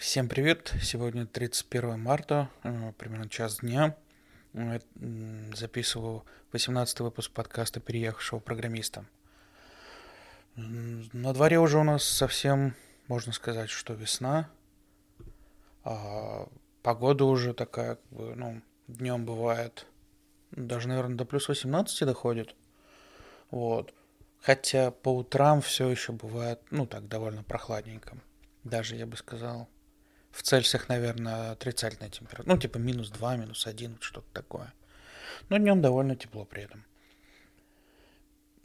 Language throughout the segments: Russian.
Всем привет! Сегодня 31 марта, э, примерно час дня. Э, записываю 18 выпуск подкаста «Переехавшего программиста». На дворе уже у нас совсем, можно сказать, что весна. А погода уже такая, как бы, ну, днем бывает, даже, наверное, до плюс 18 доходит. Вот. Хотя по утрам все еще бывает, ну, так, довольно прохладненько. Даже, я бы сказал, в Цельсиях, наверное, отрицательная температура. Ну, типа минус 2, минус 1, что-то такое. Но днем довольно тепло при этом.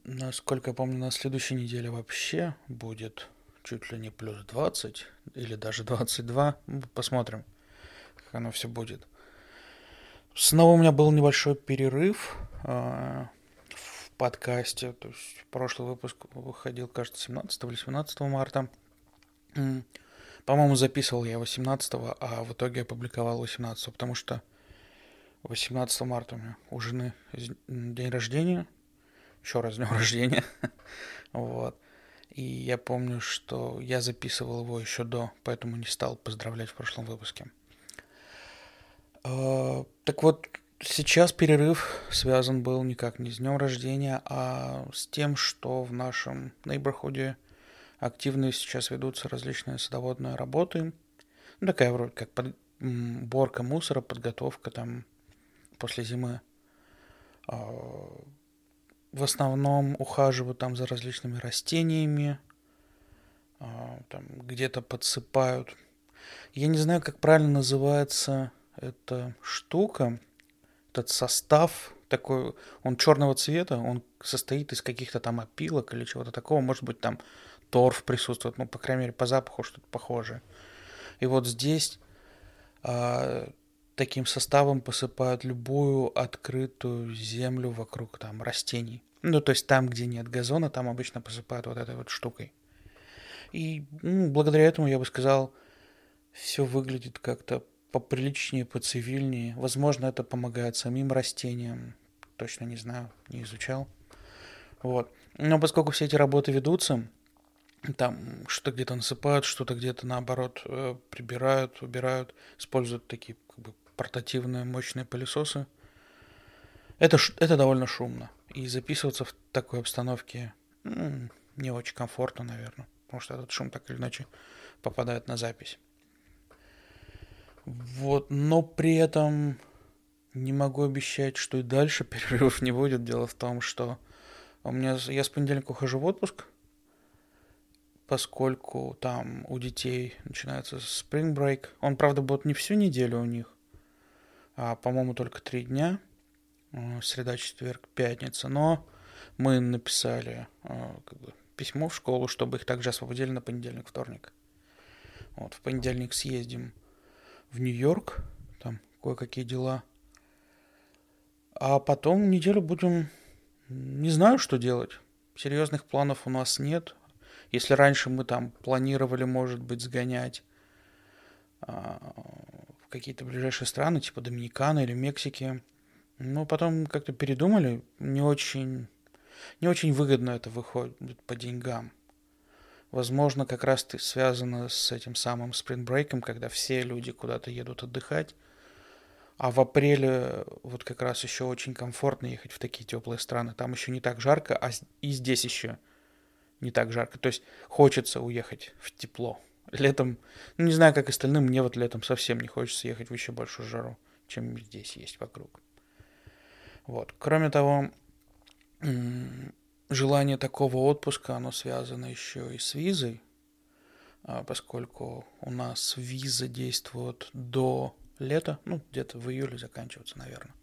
Насколько я помню, на следующей неделе вообще будет чуть ли не плюс 20 или даже 22. Ну, посмотрим, как оно все будет. Снова у меня был небольшой перерыв э, в подкасте. То есть прошлый выпуск выходил, кажется, 17 или 18 марта. По-моему, записывал я 18 а в итоге опубликовал 18 потому что 18 марта у меня у жены день рождения. Еще раз день рождения. вот. И я помню, что я записывал его еще до, поэтому не стал поздравлять в прошлом выпуске. А, так вот, сейчас перерыв связан был никак не с днем рождения, а с тем, что в нашем нейборхуде активно сейчас ведутся различные садоводные работы. Ну, такая вроде как под, борка мусора, подготовка там после зимы. А, в основном ухаживают там за различными растениями, а, там где-то подсыпают. Я не знаю, как правильно называется эта штука, этот состав такой, он черного цвета, он состоит из каких-то там опилок или чего-то такого, может быть там торф присутствует, ну, по крайней мере, по запаху что-то похожее. И вот здесь а, таким составом посыпают любую открытую землю вокруг там растений. Ну, то есть там, где нет газона, там обычно посыпают вот этой вот штукой. И ну, благодаря этому, я бы сказал, все выглядит как-то поприличнее, поцивильнее. Возможно, это помогает самим растениям. Точно не знаю, не изучал. Вот. Но поскольку все эти работы ведутся, там что-то где-то насыпают, что-то где-то наоборот э, прибирают, убирают, используют такие как бы, портативные мощные пылесосы. Это, это довольно шумно. И записываться в такой обстановке ну, не очень комфортно, наверное. Потому что этот шум так или иначе попадает на запись. Вот, но при этом не могу обещать, что и дальше перерывов не будет. Дело в том, что у меня я с понедельника ухожу в отпуск, поскольку там у детей начинается spring break. Он, правда, будет не всю неделю у них, а, по-моему, только три дня. Э, среда, четверг, пятница. Но мы написали э, как бы, письмо в школу, чтобы их также освободили на понедельник, вторник. Вот, в понедельник съездим в Нью-Йорк, там кое-какие дела. А потом неделю будем... Не знаю, что делать. Серьезных планов у нас нет. Если раньше мы там планировали, может быть, сгонять а, в какие-то ближайшие страны, типа Доминиканы или Мексики, но потом как-то передумали, не очень, не очень выгодно это выходит по деньгам. Возможно, как раз это связано с этим самым спринтбрейком, когда все люди куда-то едут отдыхать, а в апреле вот как раз еще очень комфортно ехать в такие теплые страны. Там еще не так жарко, а и здесь еще не так жарко. То есть хочется уехать в тепло. Летом, ну не знаю, как остальным, мне вот летом совсем не хочется ехать в еще большую жару, чем здесь есть вокруг. Вот. Кроме того, желание такого отпуска, оно связано еще и с визой, а, поскольку у нас виза действует до лета, ну, где-то в июле заканчивается, наверное.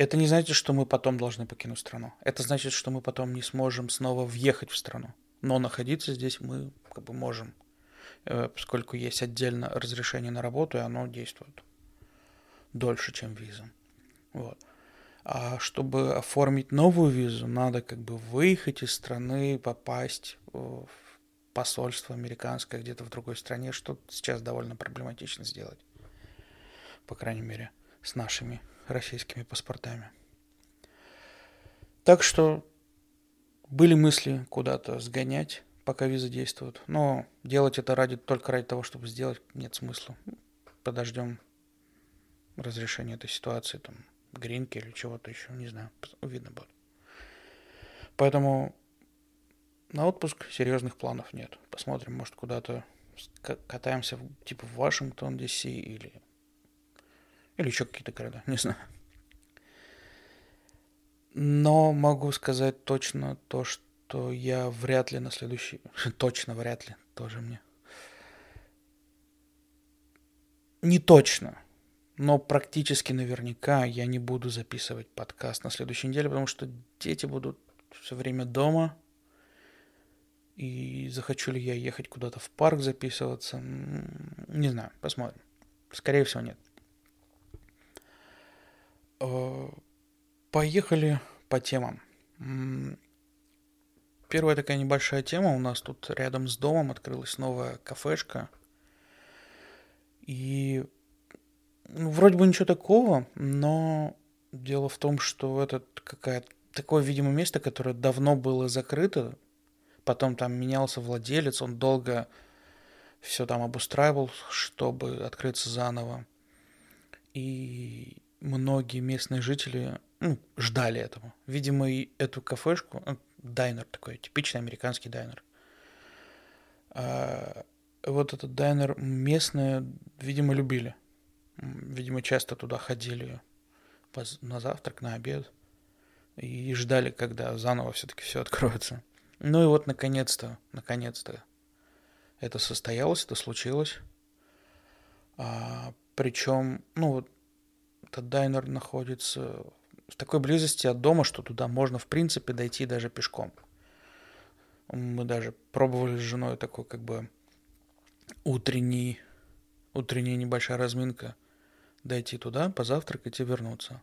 Это не значит, что мы потом должны покинуть страну. Это значит, что мы потом не сможем снова въехать в страну. Но находиться здесь мы как бы можем, э, поскольку есть отдельно разрешение на работу, и оно действует дольше, чем виза. Вот. А чтобы оформить новую визу, надо как бы выехать из страны, попасть в посольство американское где-то в другой стране, что сейчас довольно проблематично сделать. По крайней мере, с нашими российскими паспортами. Так что были мысли куда-то сгонять, пока визы действуют. Но делать это ради только ради того, чтобы сделать, нет смысла. Подождем разрешения этой ситуации, там, гринки или чего-то еще, не знаю, видно будет. Поэтому на отпуск серьезных планов нет. Посмотрим, может, куда-то катаемся, типа в Вашингтон, Д.С. или или еще какие-то города, не знаю. Но могу сказать точно то, что я вряд ли на следующий... Точно вряд ли, тоже мне. Не точно, но практически наверняка я не буду записывать подкаст на следующей неделе, потому что дети будут все время дома. И захочу ли я ехать куда-то в парк записываться, не знаю, посмотрим. Скорее всего, нет. Э, поехали по темам. Первая такая небольшая тема. У нас тут рядом с домом открылась новая кафешка. И ну, вроде бы ничего такого, но дело в том, что это какая такое, видимо, место, которое давно было закрыто. Потом там менялся владелец, он долго все там обустраивал, чтобы открыться заново. И многие местные жители ну, ждали этого. Видимо, и эту кафешку, ну, дайнер такой, типичный американский дайнер. А, вот этот дайнер местные, видимо, любили. Видимо, часто туда ходили на завтрак, на обед. И ждали, когда заново все-таки все откроется. Ну и вот, наконец-то, наконец-то это состоялось, это случилось. А, причем, ну вот, этот дайнер находится в такой близости от дома, что туда можно, в принципе, дойти даже пешком. Мы даже пробовали с женой такой, как бы, утренний, утренняя небольшая разминка. Дойти туда, позавтракать и вернуться.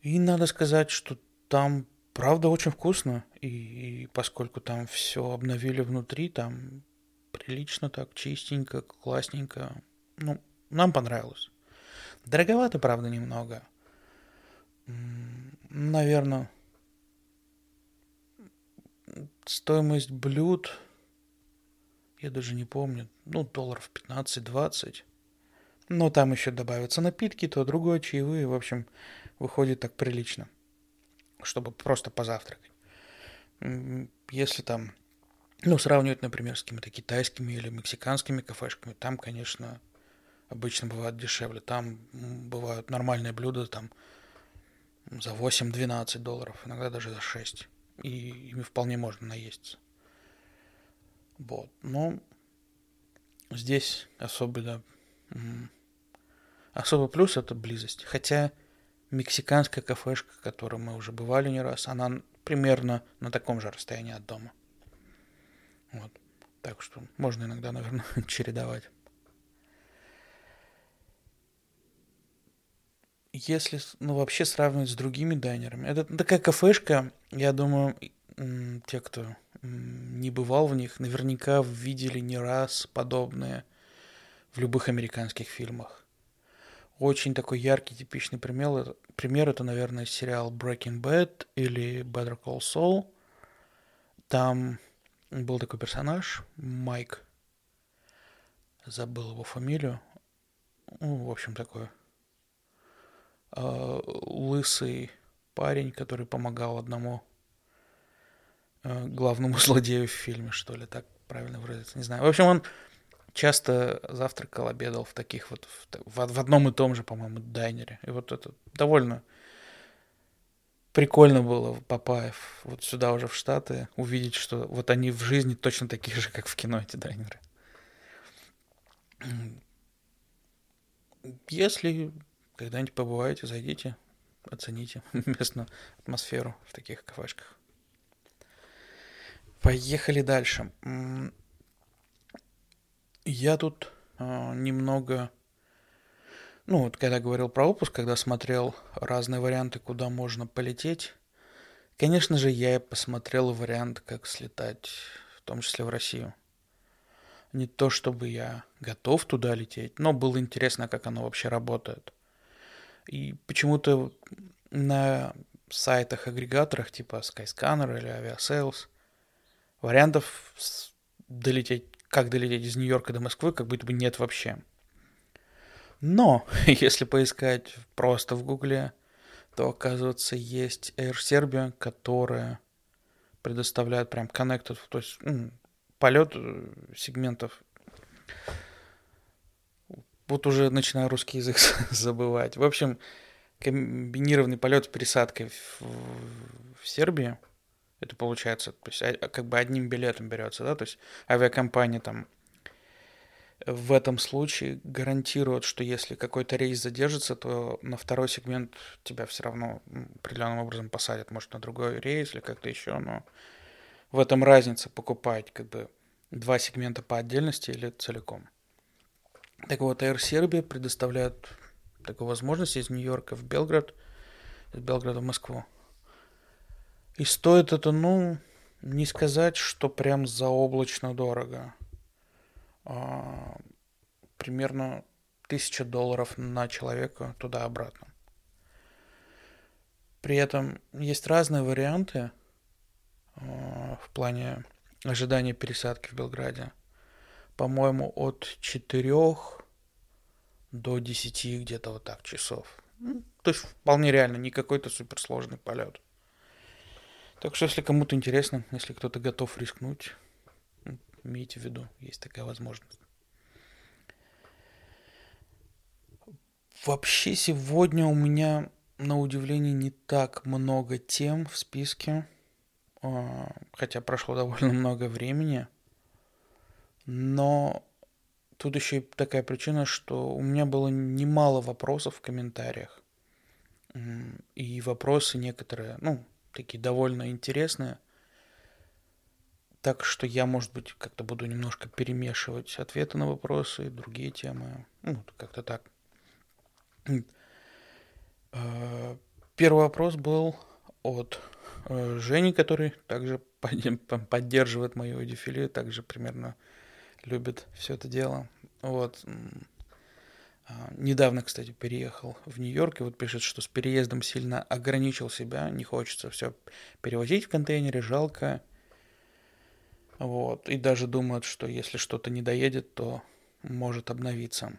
И надо сказать, что там правда очень вкусно. И, и поскольку там все обновили внутри, там прилично так, чистенько, классненько. Ну, нам понравилось. Дороговато, правда, немного. Наверное, стоимость блюд, я даже не помню, ну, долларов 15-20. Но там еще добавятся напитки, то другое, чаевые, в общем, выходит так прилично, чтобы просто позавтракать. Если там, ну, сравнивать, например, с какими-то китайскими или мексиканскими кафешками, там, конечно, обычно бывает дешевле. Там бывают нормальные блюда там за 8-12 долларов, иногда даже за 6. И ими вполне можно наесться. Вот. Но здесь особенно особый плюс это близость. Хотя мексиканская кафешка, в которой мы уже бывали не раз, она примерно на таком же расстоянии от дома. Вот. Так что можно иногда, наверное, чередовать. Если, ну, вообще сравнивать с другими дайнерами, это такая кафешка, я думаю, те, кто не бывал в них, наверняка видели не раз подобное в любых американских фильмах. Очень такой яркий, типичный пример, пример это, наверное, сериал Breaking Bad или Better Call Saul. Там был такой персонаж, Майк, забыл его фамилию, ну, в общем, такой э, лысый парень, который помогал одному э, главному злодею в фильме, что ли, так правильно выразиться, не знаю. В общем, он часто завтракал, обедал в таких вот, в, в одном и том же, по-моему, дайнере. И вот это довольно прикольно было, Папаев, вот сюда уже в Штаты, увидеть, что вот они в жизни точно такие же, как в кино, эти дайнеры. Если когда-нибудь побываете, зайдите, оцените местную атмосферу в таких кафешках. Поехали дальше. Я тут э, немного, ну вот когда говорил про отпуск, когда смотрел разные варианты, куда можно полететь, конечно же, я посмотрел вариант, как слетать, в том числе в Россию. Не то чтобы я готов туда лететь, но было интересно, как оно вообще работает. И почему-то на сайтах-агрегаторах типа Skyscanner или Aviasales вариантов долететь, как долететь из Нью-Йорка до Москвы, как будто бы нет вообще. Но если поискать просто в Гугле, то, оказывается, есть Air Serbia, которая предоставляет прям connected, то есть ну, полет э, сегментов. Вот уже начинаю русский язык забывать. В общем, комбинированный полет с пересадкой в, в Сербии. Это получается, то есть а, как бы одним билетом берется, да, то есть авиакомпания там в этом случае гарантирует, что если какой-то рейс задержится, то на второй сегмент тебя все равно определенным образом посадят, может, на другой рейс или как-то еще, но в этом разница покупать как бы два сегмента по отдельности или целиком. Так вот, Air Serbia предоставляет такую возможность из Нью-Йорка в Белград, из Белграда в Москву. И стоит это, ну, не сказать, что прям заоблачно дорого. А, примерно тысяча долларов на человека туда-обратно. При этом есть разные варианты а, в плане ожидания пересадки в Белграде. По-моему, от 4 до 10 где-то вот так часов. Ну, то есть вполне реально, не какой-то суперсложный полет. Так что, если кому-то интересно, если кто-то готов рискнуть, имейте в виду, есть такая возможность. Вообще сегодня у меня, на удивление, не так много тем в списке, а, хотя прошло довольно много времени, но тут еще и такая причина, что у меня было немало вопросов в комментариях, и вопросы некоторые, ну, такие довольно интересные, так что я, может быть, как-то буду немножко перемешивать ответы на вопросы и другие темы. Ну, как-то так. Э, первый вопрос был от э, Жени, который также поддерживает мою дефиле, также примерно любит все это дело. Вот. А, недавно, кстати, переехал в Нью-Йорк, и вот пишет, что с переездом сильно ограничил себя, не хочется все перевозить в контейнере, жалко. Вот. И даже думают, что если что-то не доедет, то может обновиться.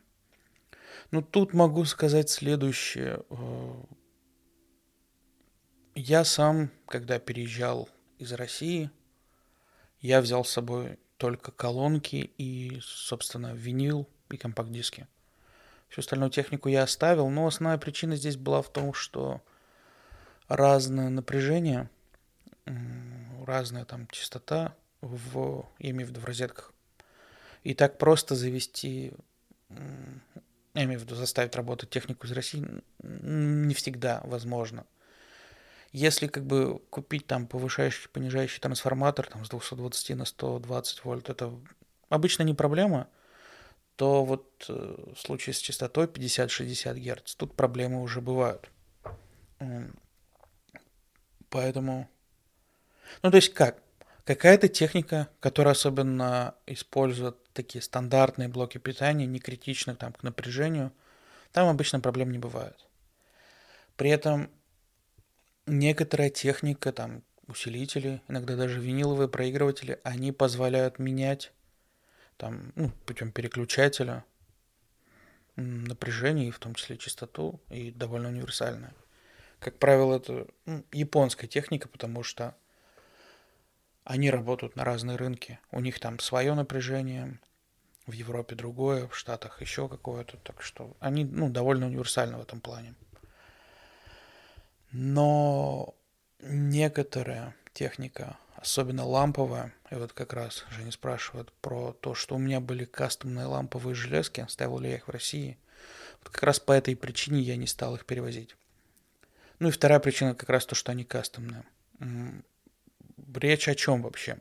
Ну, тут могу сказать следующее. Э, я сам, когда переезжал из России, я взял с собой только колонки и, собственно, винил и компакт-диски. Всю остальную технику я оставил, но основная причина здесь была в том, что разное напряжение, разная там частота в, я имею в виду в розетках. И так просто завести, я имею в виду заставить работать технику из России, не всегда возможно. Если как бы купить там повышающий, понижающий трансформатор там с 220 на 120 вольт, это обычно не проблема, то вот э, в случае с частотой 50-60 Гц тут проблемы уже бывают. Поэтому... Ну, то есть как? Какая-то техника, которая особенно использует такие стандартные блоки питания, не критичны там, к напряжению, там обычно проблем не бывает. При этом некоторая техника, там, усилители, иногда даже виниловые проигрыватели, они позволяют менять там, ну, путем переключателя напряжение, и в том числе частоту, и довольно универсальная. Как правило, это ну, японская техника, потому что они работают на разные рынки. У них там свое напряжение, в Европе другое, в Штатах еще какое-то. Так что они ну, довольно универсальны в этом плане. Но некоторая техника, особенно ламповая, и вот как раз Женя спрашивает про то, что у меня были кастомные ламповые железки, ставил ли я их в России. Вот как раз по этой причине я не стал их перевозить. Ну и вторая причина как раз то, что они кастомные речь о чем вообще?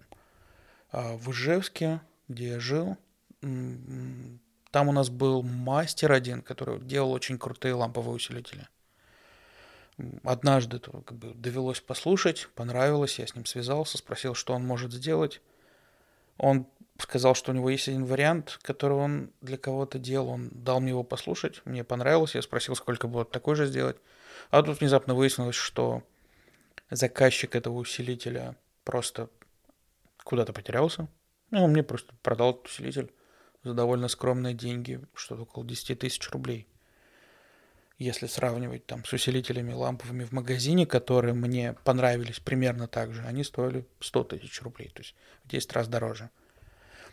А, в Ижевске, где я жил, там у нас был мастер один, который делал очень крутые ламповые усилители. Однажды это как бы довелось послушать, понравилось, я с ним связался, спросил, что он может сделать. Он сказал, что у него есть один вариант, который он для кого-то делал, он дал мне его послушать, мне понравилось, я спросил, сколько будет такой же сделать. А тут внезапно выяснилось, что заказчик этого усилителя просто куда-то потерялся. Ну, он мне просто продал этот усилитель за довольно скромные деньги, что-то около 10 тысяч рублей. Если сравнивать там с усилителями ламповыми в магазине, которые мне понравились примерно так же, они стоили 100 тысяч рублей, то есть в 10 раз дороже.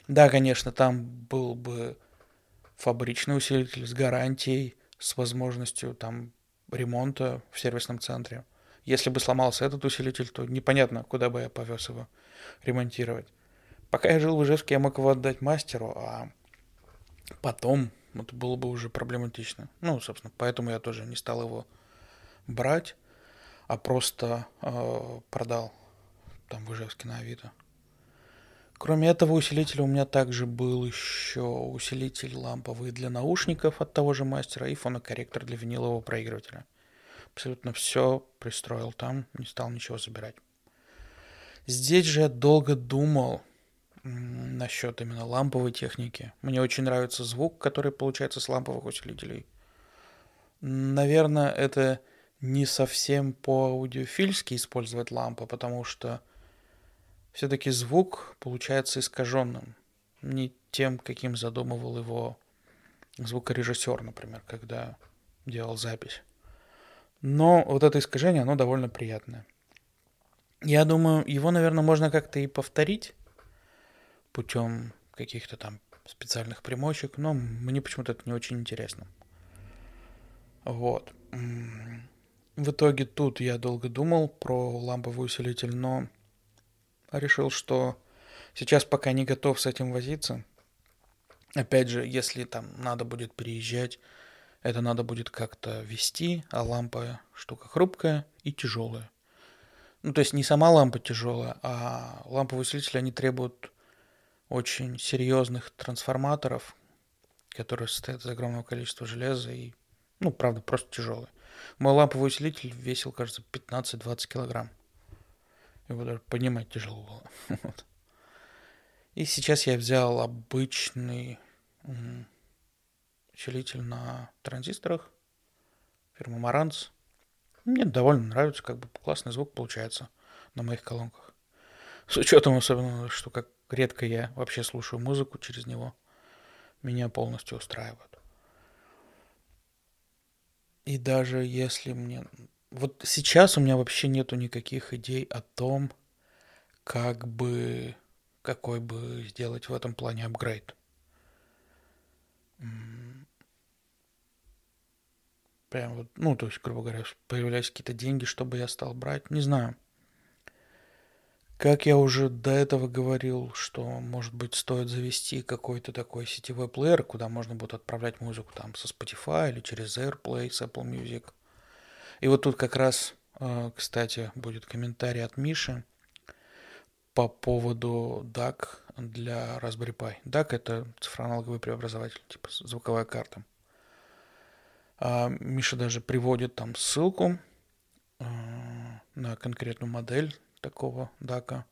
Да, конечно, там был бы фабричный усилитель с гарантией, с возможностью там ремонта в сервисном центре. Если бы сломался этот усилитель, то непонятно, куда бы я повез его ремонтировать. Пока я жил в Ижевске, я мог его отдать мастеру, а потом это было бы уже проблематично. Ну, собственно, поэтому я тоже не стал его брать, а просто э, продал там в Ижевске на Авито. Кроме этого усилителя у меня также был еще усилитель ламповый для наушников от того же мастера и фонокорректор для винилового проигрывателя. Абсолютно все пристроил там, не стал ничего забирать. Здесь же я долго думал насчет именно ламповой техники. Мне очень нравится звук, который получается с ламповых усилителей. Наверное, это не совсем по-аудиофильски использовать лампу, потому что все-таки звук получается искаженным. Не тем, каким задумывал его звукорежиссер, например, когда делал запись. Но вот это искажение, оно довольно приятное. Я думаю, его, наверное, можно как-то и повторить путем каких-то там специальных примочек, но мне почему-то это не очень интересно. Вот. В итоге тут я долго думал про ламповый усилитель, но решил, что сейчас пока не готов с этим возиться. Опять же, если там надо будет переезжать, это надо будет как-то вести, а лампа штука хрупкая и тяжелая. Ну, то есть не сама лампа тяжелая, а ламповые усилители, они требуют очень серьезных трансформаторов, которые состоят из огромного количества железа и, ну, правда, просто тяжелые. Мой ламповый усилитель весил, кажется, 15-20 килограмм. Его даже поднимать тяжело было. вот. И сейчас я взял обычный усилитель на транзисторах фирмы Marantz. Мне довольно нравится, как бы классный звук получается на моих колонках. С учетом особенно, что как редко я вообще слушаю музыку через него, меня полностью устраивает. И даже если мне вот сейчас у меня вообще нету никаких идей о том, как бы, какой бы сделать в этом плане апгрейд. Прям вот, ну, то есть, грубо говоря, появлялись какие-то деньги, чтобы я стал брать, не знаю. Как я уже до этого говорил, что, может быть, стоит завести какой-то такой сетевой плеер, куда можно будет отправлять музыку там со Spotify или через AirPlay с Apple Music – и вот тут как раз, э, кстати, будет комментарий от Миши по поводу DAC для Raspberry Pi. DAC — это цифроаналоговый преобразователь, типа звуковая карта. А Миша даже приводит там ссылку э, на конкретную модель такого DAC.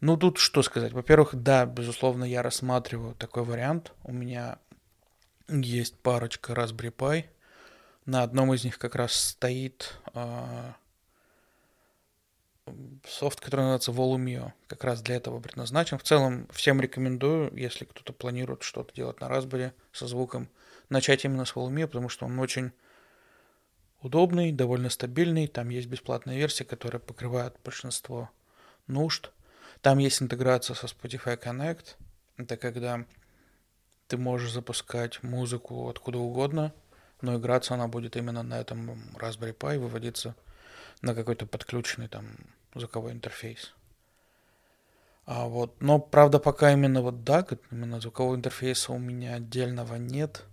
Ну, тут что сказать. Во-первых, да, безусловно, я рассматриваю такой вариант. У меня есть парочка Raspberry Pi — на одном из них как раз стоит э, софт, который называется Volumio. Как раз для этого предназначен. В целом, всем рекомендую, если кто-то планирует что-то делать на Raspberry со звуком, начать именно с Volumio, потому что он очень удобный, довольно стабильный. Там есть бесплатная версия, которая покрывает большинство нужд. Там есть интеграция со Spotify Connect. Это когда ты можешь запускать музыку откуда угодно – но играться она будет именно на этом Raspberry Pi, выводиться на какой-то подключенный там звуковой интерфейс. А вот, но правда пока именно вот DAC, именно звукового интерфейса у меня отдельного нет.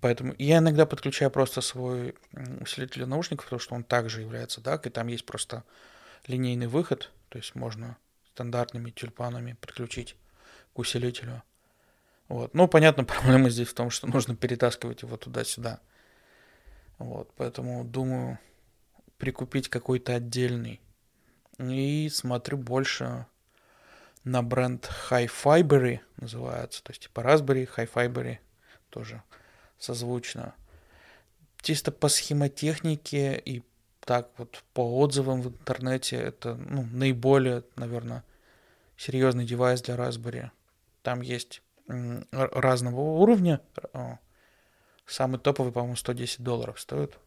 Поэтому я иногда подключаю просто свой усилитель наушников, потому что он также является DAC, и там есть просто линейный выход, то есть можно стандартными тюльпанами подключить к усилителю. Вот. Ну, понятно, проблема здесь в том, что нужно перетаскивать его туда-сюда. Вот, поэтому думаю прикупить какой-то отдельный. И смотрю больше на бренд High Fibery называется, то есть типа Raspberry, High Fibery тоже созвучно. Чисто по схемотехнике и так вот по отзывам в интернете это ну, наиболее, наверное, серьезный девайс для Raspberry. Там есть разного уровня. Самый топовый, по-моему, 110 долларов стоит.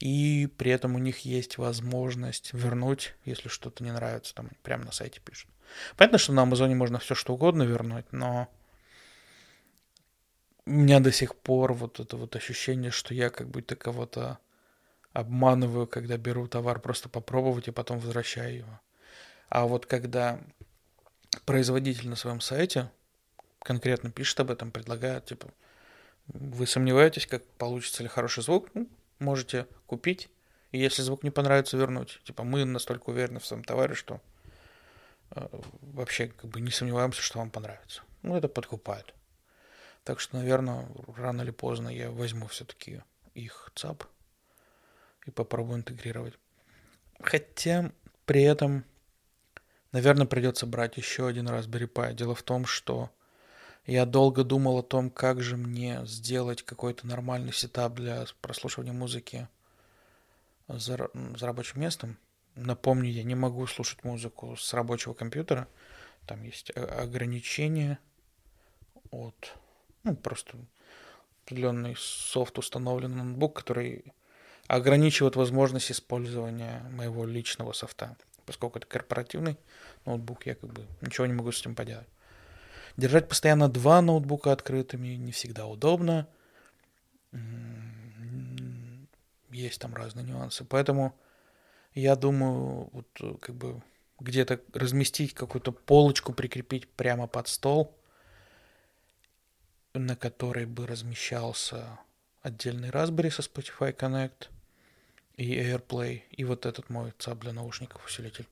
И при этом у них есть возможность вернуть, если что-то не нравится, там прямо на сайте пишут. Понятно, что на Амазоне можно все что угодно вернуть, но у меня до сих пор вот это вот ощущение, что я как будто кого-то обманываю, когда беру товар просто попробовать и потом возвращаю его. А вот когда производитель на своем сайте конкретно пишет об этом, предлагает, типа, вы сомневаетесь, как получится ли хороший звук, ну, можете купить, и если звук не понравится, вернуть. Типа, мы настолько уверены в своем товаре, что э, вообще как бы не сомневаемся, что вам понравится. Ну, это подкупает. Так что, наверное, рано или поздно я возьму все-таки их ЦАП и попробую интегрировать. Хотя при этом, наверное, придется брать еще один Raspberry Pi. Дело в том, что я долго думал о том, как же мне сделать какой-то нормальный сетап для прослушивания музыки за, за рабочим местом. Напомню, я не могу слушать музыку с рабочего компьютера. Там есть ограничения от ну, просто определенный софт установлен на ноутбук, который ограничивает возможность использования моего личного софта. Поскольку это корпоративный ноутбук, я как бы ничего не могу с этим поделать. Держать постоянно два ноутбука открытыми не всегда удобно. Есть там разные нюансы. Поэтому я думаю, вот как бы где-то разместить какую-то полочку, прикрепить прямо под стол – на которой бы размещался отдельный Raspberry со Spotify Connect и AirPlay, и вот этот мой ЦАП для наушников усилитель.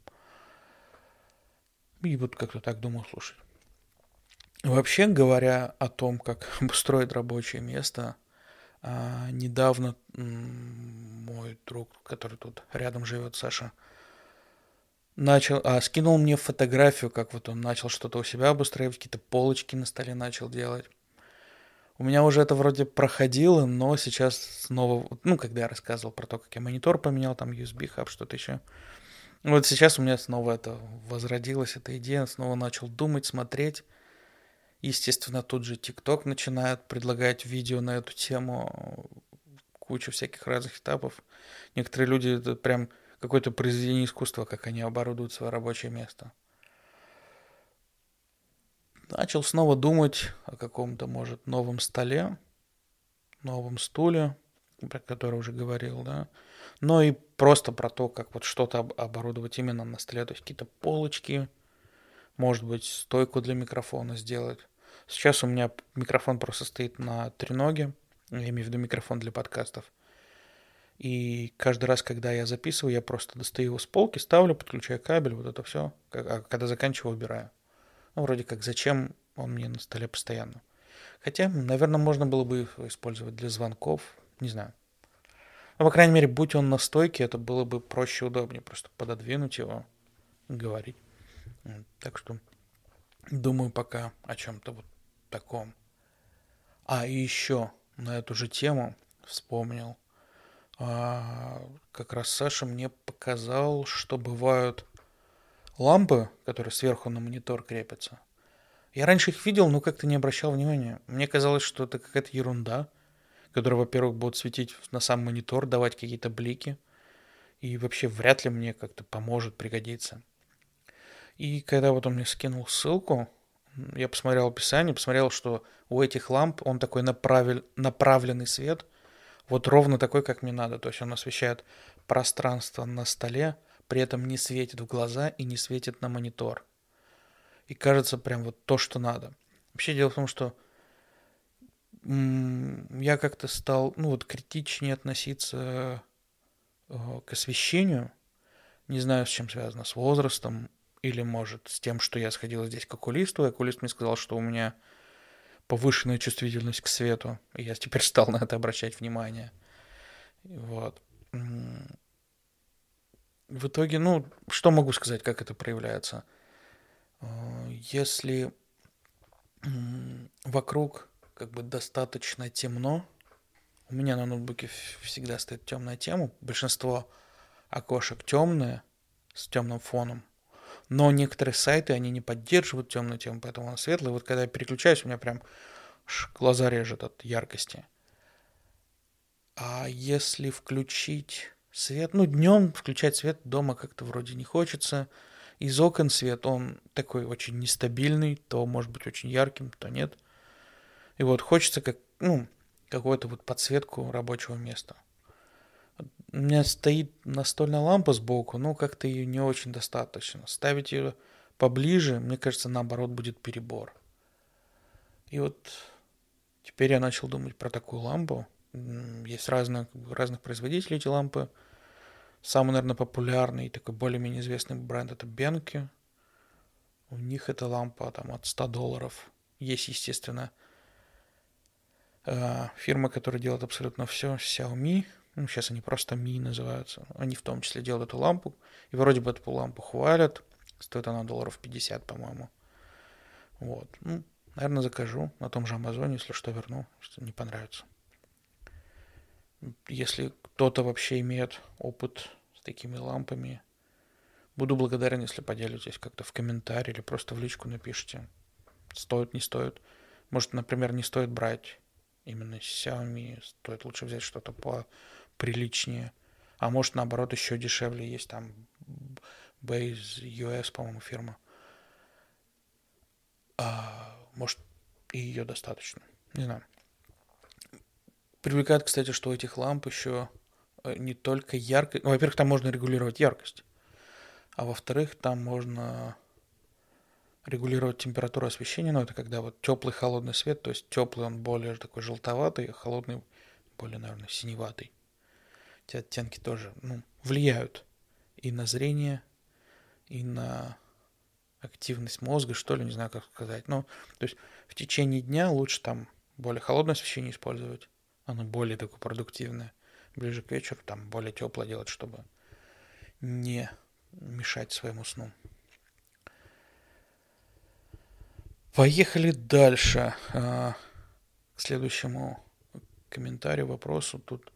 И вот как-то так думаю слушать. Вообще говоря о том, как обустроить рабочее место, а, недавно мой друг, который тут рядом живет, Саша, начал, а, скинул мне фотографию, как вот он начал что-то у себя обустраивать, какие-то полочки на столе начал делать. У меня уже это вроде проходило, но сейчас снова, ну, когда я рассказывал про то, как я монитор поменял, там USB хаб, что-то еще. Вот сейчас у меня снова это возродилась, эта идея, снова начал думать, смотреть. Естественно, тут же TikTok начинает предлагать видео на эту тему, кучу всяких разных этапов. Некоторые люди, это прям какое-то произведение искусства, как они оборудуют свое рабочее место начал снова думать о каком-то, может, новом столе, новом стуле, про который уже говорил, да, но и просто про то, как вот что-то оборудовать именно на столе, то есть какие-то полочки, может быть, стойку для микрофона сделать. Сейчас у меня микрофон просто стоит на треноге, я имею в виду микрофон для подкастов. И каждый раз, когда я записываю, я просто достаю его с полки, ставлю, подключаю кабель, вот это все. А когда заканчиваю, убираю. Ну, вроде как, зачем он мне на столе постоянно. Хотя, наверное, можно было бы их использовать для звонков, не знаю. Но, по крайней мере, будь он на стойке, это было бы проще удобнее. Просто пододвинуть его и говорить. Так что думаю пока о чем-то вот таком. А, еще на эту же тему вспомнил. А, как раз Саша мне показал, что бывают лампы, которые сверху на монитор крепятся. Я раньше их видел, но как-то не обращал внимания. Мне казалось, что это какая-то ерунда, которая, во-первых, будет светить на сам монитор, давать какие-то блики. И вообще вряд ли мне как-то поможет, пригодится. И когда вот он мне скинул ссылку, я посмотрел описание, посмотрел, что у этих ламп он такой направлен, направленный свет, вот ровно такой, как мне надо. То есть он освещает пространство на столе, при этом не светит в глаза и не светит на монитор. И кажется прям вот то, что надо. Вообще дело в том, что я как-то стал, ну вот, критичнее относиться э, к освещению. Не знаю, с чем связано, с возрастом или, может, с тем, что я сходил здесь к окулисту, и окулист мне сказал, что у меня повышенная чувствительность к свету, и я теперь стал на это обращать внимание. Вот в итоге, ну, что могу сказать, как это проявляется? Э, если вокруг как бы достаточно темно, у меня на ноутбуке всегда стоит темная тема, большинство окошек темные, с темным фоном, Но некоторые сайты, они не поддерживают темную тему, поэтому она светлая. Вот когда я переключаюсь, у меня прям глаза режет от яркости. А если включить свет, ну, днем включать свет дома как-то вроде не хочется. Из окон свет, он такой очень нестабильный, то может быть очень ярким, то нет. И вот хочется как, ну, какую-то вот подсветку рабочего места. У меня стоит настольная лампа сбоку, но как-то ее не очень достаточно. Ставить ее поближе, мне кажется, наоборот, будет перебор. И вот теперь я начал думать про такую лампу. Есть разные, разных производителей эти лампы. Самый, наверное, популярный, такой более-менее известный бренд это Бенки. У них эта лампа там от 100 долларов. Есть, естественно, э, фирма, которая делает абсолютно все, Xiaomi. Ну, сейчас они просто Mi называются. Они в том числе делают эту лампу. И вроде бы эту лампу хвалят. Стоит она долларов 50, по-моему. Вот. Ну, наверное, закажу на том же Амазоне, если что, верну, что не понравится если кто-то вообще имеет опыт с такими лампами, буду благодарен, если поделитесь как-то в комментарии или просто в личку напишите. Стоит, не стоит. Может, например, не стоит брать именно Xiaomi, стоит лучше взять что-то по приличнее. А может, наоборот, еще дешевле. Есть там Base US, по-моему, фирма. А, может, и ее достаточно. Не знаю. Привлекает, кстати, что у этих ламп еще э, не только яркость. Ну, во-первых, там можно регулировать яркость. А во-вторых, там можно регулировать температуру освещения. Но это когда вот теплый холодный свет, то есть теплый он более такой желтоватый, а холодный более, наверное, синеватый. Эти оттенки тоже ну, влияют и на зрение, и на активность мозга, что ли, не знаю, как сказать. Ну, то есть в течение дня лучше там более холодное освещение использовать, оно более такое продуктивное. Ближе к вечеру там более теплое делать, чтобы не мешать своему сну. Поехали дальше. А, к следующему комментарию, вопросу. Тут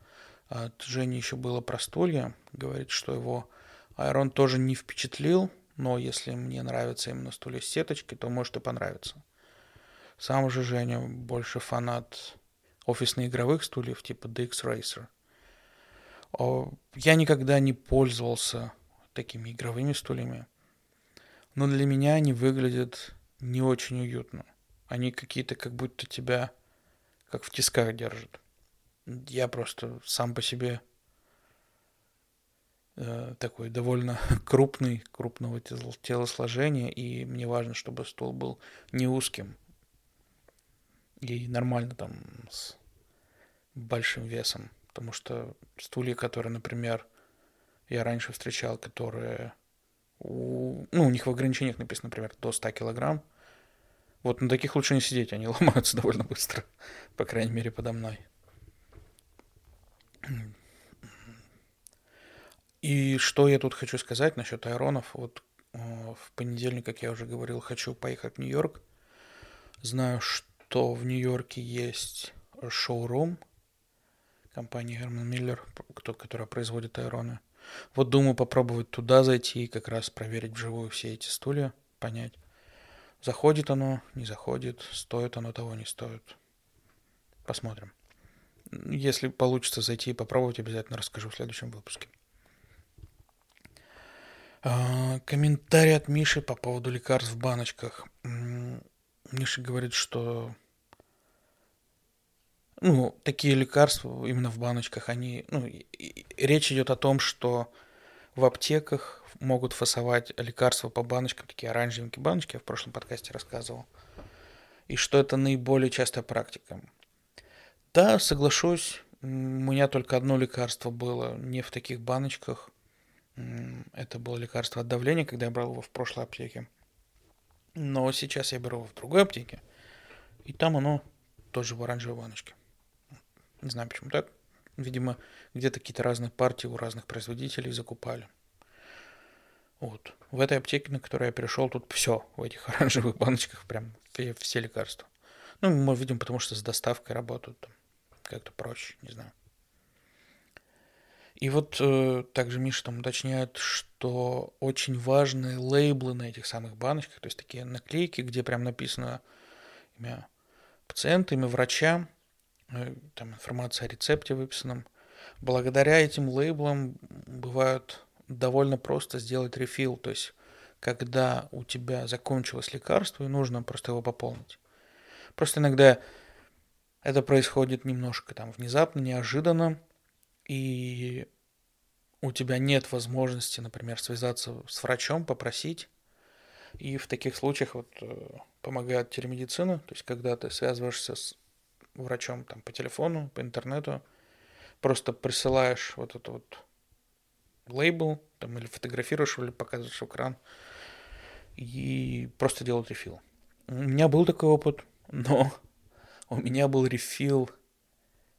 от Жени еще было про стулья. Говорит, что его Айрон тоже не впечатлил, но если мне нравятся именно стулья с сеточкой, то может и понравится. Сам же Женя больше фанат офисно-игровых стульев типа DX Racer. Я никогда не пользовался такими игровыми стульями, но для меня они выглядят не очень уютно. Они какие-то как будто тебя как в тисках держат. Я просто сам по себе э, такой довольно крупный, крупного телосложения, и мне важно, чтобы стул был не узким, и нормально там с большим весом. Потому что стулья, которые, например, я раньше встречал, которые у, ну, у них в ограничениях написано, например, до 100 килограмм. Вот на таких лучше не сидеть, они ломаются довольно быстро, по крайней мере, подо мной. И что я тут хочу сказать насчет аэронов. Вот э, в понедельник, как я уже говорил, хочу поехать в Нью-Йорк. Знаю, что то в Нью-Йорке есть шоурум компании Herman Miller, которая производит аэроны. Вот думаю попробовать туда зайти и как раз проверить вживую все эти стулья, понять, заходит оно, не заходит, стоит оно того, не стоит. Посмотрим. Если получится зайти и попробовать, обязательно расскажу в следующем выпуске. А, комментарий от Миши по поводу лекарств в баночках. Миша говорит, что ну, такие лекарства именно в баночках, они, ну, речь идет о том, что в аптеках могут фасовать лекарства по баночкам, такие оранжевенькие баночки, я в прошлом подкасте рассказывал, и что это наиболее частая практика. Да, соглашусь, у меня только одно лекарство было не в таких баночках, это было лекарство от давления, когда я брал его в прошлой аптеке. Но сейчас я беру в другой аптеке, и там оно тоже в оранжевой баночке. Не знаю, почему так. Видимо, где-то какие-то разные партии у разных производителей закупали. Вот. В этой аптеке, на которую я пришел, тут все в этих оранжевых баночках, прям все, лекарства. Ну, мы видим, потому что с доставкой работают как-то проще, не знаю. И вот э, также Миша там уточняет, что очень важны лейблы на этих самых баночках, то есть такие наклейки, где прям написано имя пациента, имя врача, э, там информация о рецепте выписанном. Благодаря этим лейблам бывает довольно просто сделать рефил, то есть когда у тебя закончилось лекарство и нужно просто его пополнить. Просто иногда это происходит немножко там внезапно, неожиданно, и у тебя нет возможности, например, связаться с врачом, попросить. И в таких случаях вот э, помогает телемедицина, то есть когда ты связываешься с врачом там по телефону, по интернету, просто присылаешь вот этот вот лейбл, там или фотографируешь, или показываешь в экран, и просто делают рефил. У меня был такой опыт, но у меня был рефил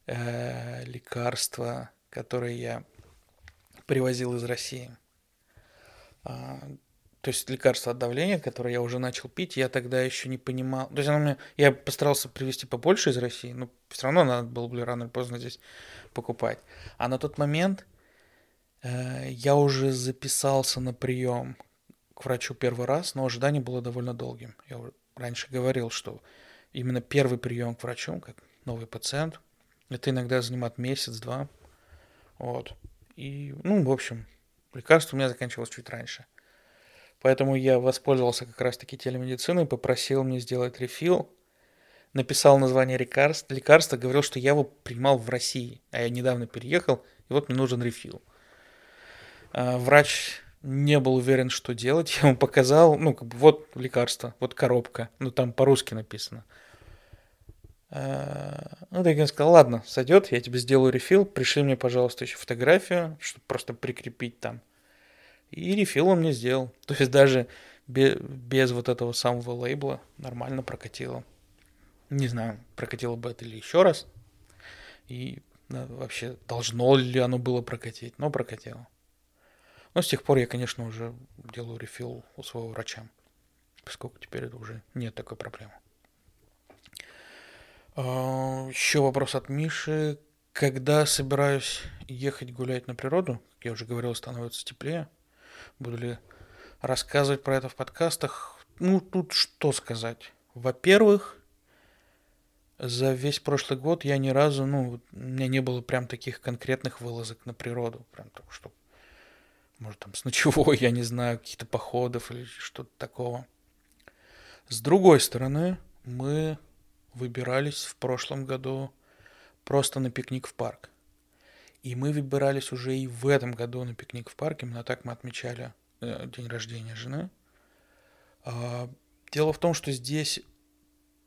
э, лекарства, которое я привозил из России. А, то есть лекарство от давления, которое я уже начал пить, я тогда еще не понимал. То есть оно мне, я постарался привезти побольше из России, но все равно надо было бы рано или поздно здесь покупать. А на тот момент э, я уже записался на прием к врачу первый раз, но ожидание было довольно долгим. Я раньше говорил, что именно первый прием к врачу, как новый пациент, это иногда занимает месяц-два. Вот. И, ну, в общем, лекарство у меня заканчивалось чуть раньше. Поэтому я воспользовался как раз-таки телемедициной, попросил мне сделать рефил, написал название лекарства, лекарства, говорил, что я его принимал в России, а я недавно переехал, и вот мне нужен рефил. А, врач не был уверен, что делать, я ему показал, ну, как бы, вот лекарство, вот коробка, ну, там по-русски написано. А, ну, я сказал, ладно, сойдет, я тебе сделаю рефил, пришли мне, пожалуйста, еще фотографию, чтобы просто прикрепить там. И рефил он мне сделал. То есть даже без, без вот этого самого лейбла нормально прокатило. Не знаю, прокатило бы это или еще раз. И да, вообще должно ли оно было прокатить, но прокатило. Но с тех пор я, конечно, уже делаю рефил у своего врача, поскольку теперь это уже нет такой проблемы. А, еще вопрос от Миши. Когда собираюсь ехать гулять на природу, как я уже говорил, становится теплее. Буду ли рассказывать про это в подкастах? Ну, тут что сказать. Во-первых, за весь прошлый год я ни разу, ну, у меня не было прям таких конкретных вылазок на природу. Прям так, что, может, там с ночевой, я не знаю, каких-то походов или что-то такого. С другой стороны, мы выбирались в прошлом году просто на пикник в парк. И мы выбирались уже и в этом году на пикник в парке. Именно так мы отмечали э, день рождения жены. А, дело в том, что здесь,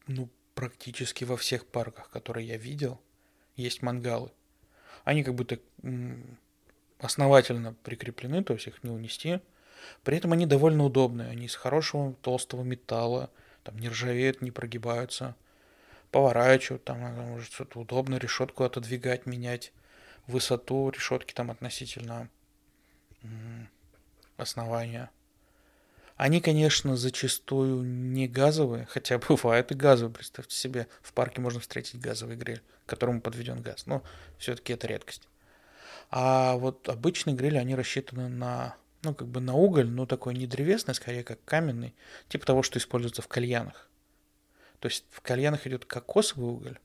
ну, практически во всех парках, которые я видел, есть мангалы. Они как будто основательно прикреплены, то есть их не унести. При этом они довольно удобные. Они из хорошего толстого металла, там не ржавеют, не прогибаются – поворачивать, там может что-то удобно, решетку отодвигать, менять высоту решетки там относительно основания. Они, конечно, зачастую не газовые, хотя бывают и газовые. Представьте себе, в парке можно встретить газовый гриль, к которому подведен газ. Но все-таки это редкость. А вот обычные грили, они рассчитаны на, ну, как бы на уголь, но такой не древесный, скорее как каменный, типа того, что используется в кальянах. То есть в кальянах идет кокосовый уголь,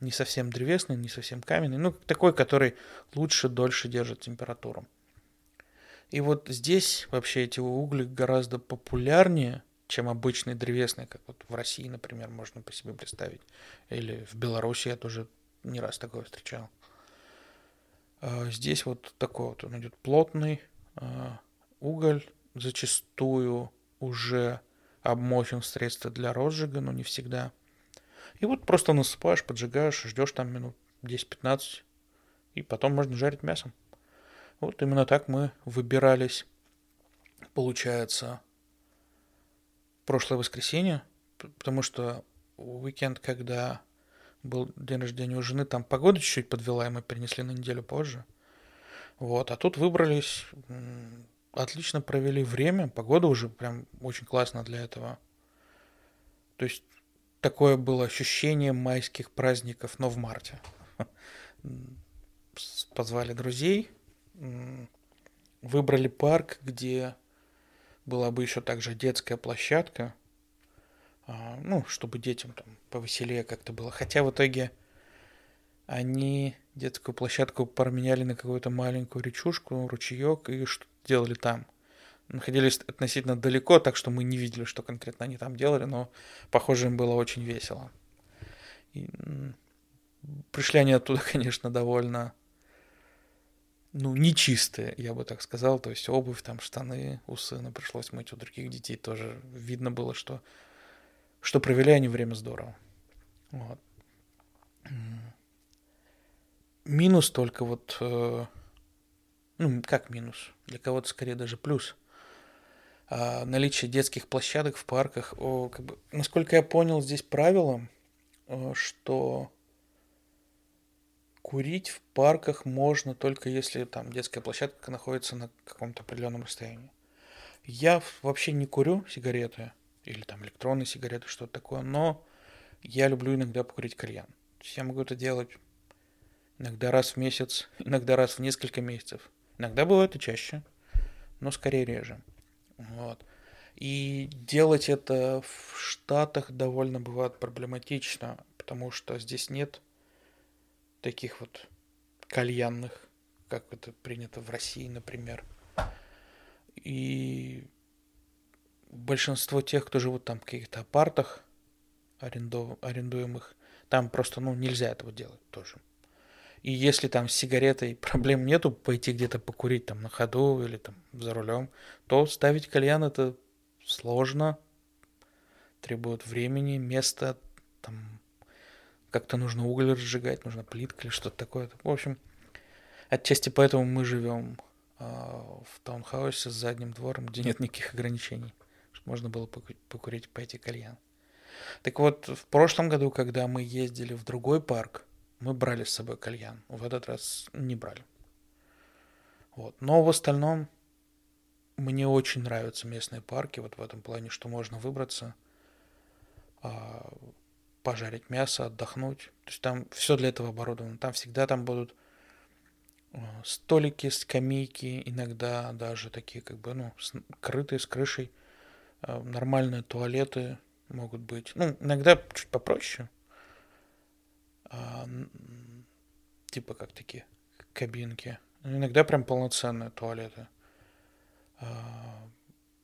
не совсем древесный, не совсем каменный, ну такой, который лучше, дольше держит температуру. И вот здесь вообще эти угли гораздо популярнее, чем обычные древесные, как вот в России, например, можно по себе представить. Или в Беларуси я тоже не раз такое встречал. А здесь вот такой вот он идет плотный а, уголь, зачастую уже обмочен в средство для розжига, но не всегда. И вот просто насыпаешь, поджигаешь, ждешь там минут 10-15, и потом можно жарить мясом. Вот именно так мы выбирались, получается, прошлое воскресенье, потому что уикенд, когда был день рождения у жены, там погода чуть-чуть подвела, и мы перенесли на неделю позже. Вот, а тут выбрались отлично провели время, погода уже прям очень классно для этого. То есть такое было ощущение майских праздников, но в марте. позвали друзей, выбрали парк, где была бы еще также детская площадка, а, ну, чтобы детям там повеселее как-то было. Хотя в итоге они детскую площадку променяли на какую-то маленькую речушку, ручеек и что делали там. Находились относительно далеко, так что мы не видели, что конкретно они там делали, но, похоже, им было очень весело. И пришли они оттуда, конечно, довольно ну, нечистые, я бы так сказал. То есть обувь, там, штаны у сына пришлось мыть, у других детей тоже видно было, что, что провели они время здорово. Вот. Минус только вот, э, ну, как минус, для кого-то скорее даже плюс. А, наличие детских площадок в парках. О, как бы, насколько я понял, здесь правило, э, что курить в парках можно только если там детская площадка находится на каком-то определенном расстоянии. Я вообще не курю сигареты или там электронные сигареты, что-то такое, но я люблю иногда покурить кальян. Я могу это делать иногда раз в месяц, иногда раз в несколько месяцев. Иногда бывает и чаще, но скорее реже. Вот. И делать это в Штатах довольно бывает проблематично, потому что здесь нет таких вот кальянных, как это принято в России, например. И большинство тех, кто живут там в каких-то апартах аренду, арендуемых, там просто ну, нельзя этого делать тоже. И если там с сигаретой проблем нету, пойти где-то покурить там на ходу или там за рулем, то ставить кальян это сложно, требует времени, места, там как-то нужно уголь разжигать, нужно плитка или что-то такое. В общем, отчасти поэтому мы живем э, в таунхаусе с задним двором, где нет никаких ограничений, чтобы можно было покурить, пойти кальян. Так вот, в прошлом году, когда мы ездили в другой парк, мы брали с собой кальян. В этот раз не брали. Вот. Но в остальном мне очень нравятся местные парки, вот в этом плане, что можно выбраться, а, пожарить мясо, отдохнуть. То есть там все для этого оборудовано. Там всегда там будут а, столики, скамейки, иногда даже такие как бы, ну, крытые с крышей. А, нормальные туалеты могут быть. Ну, иногда чуть попроще а, типа как такие кабинки. Ну, иногда прям полноценные туалеты. А,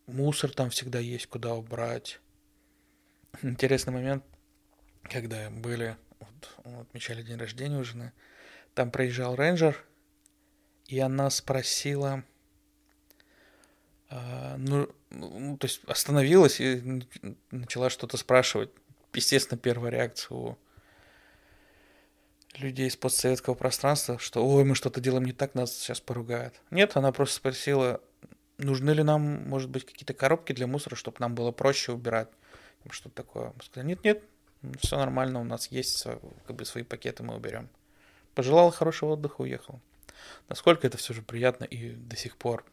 мусор там всегда есть, куда убрать. Интересный момент, когда были, вот, отмечали день рождения у жены, там проезжал рейнджер, и она спросила, а, ну, ну, то есть остановилась и начала что-то спрашивать. Естественно, первая реакция у людей из постсоветского пространства, что ой, мы что-то делаем не так, нас сейчас поругают. Нет, она просто спросила, нужны ли нам, может быть, какие-то коробки для мусора, чтобы нам было проще убирать. Что-то такое. Мы сказали, нет, нет, все нормально, у нас есть как бы свои пакеты, мы уберем. Пожелал хорошего отдыха, уехал. Насколько это все же приятно и до сих пор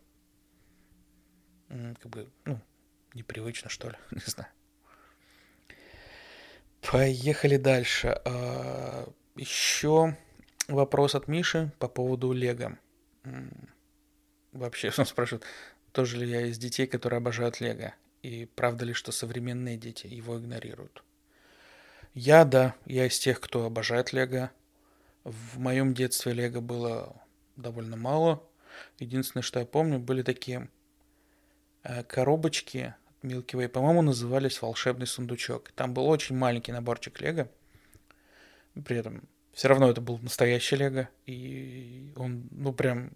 как бы, ну, непривычно, что ли, не знаю. Поехали дальше. Еще вопрос от Миши по поводу Лего. Вообще, он спрашивает, тоже ли я из детей, которые обожают Лего? И правда ли, что современные дети его игнорируют? Я, да, я из тех, кто обожает Лего. В моем детстве Лего было довольно мало. Единственное, что я помню, были такие э, коробочки Milky Way, по-моему, назывались «Волшебный сундучок». Там был очень маленький наборчик Лего – при этом все равно это был настоящий Лего, и он, ну, прям,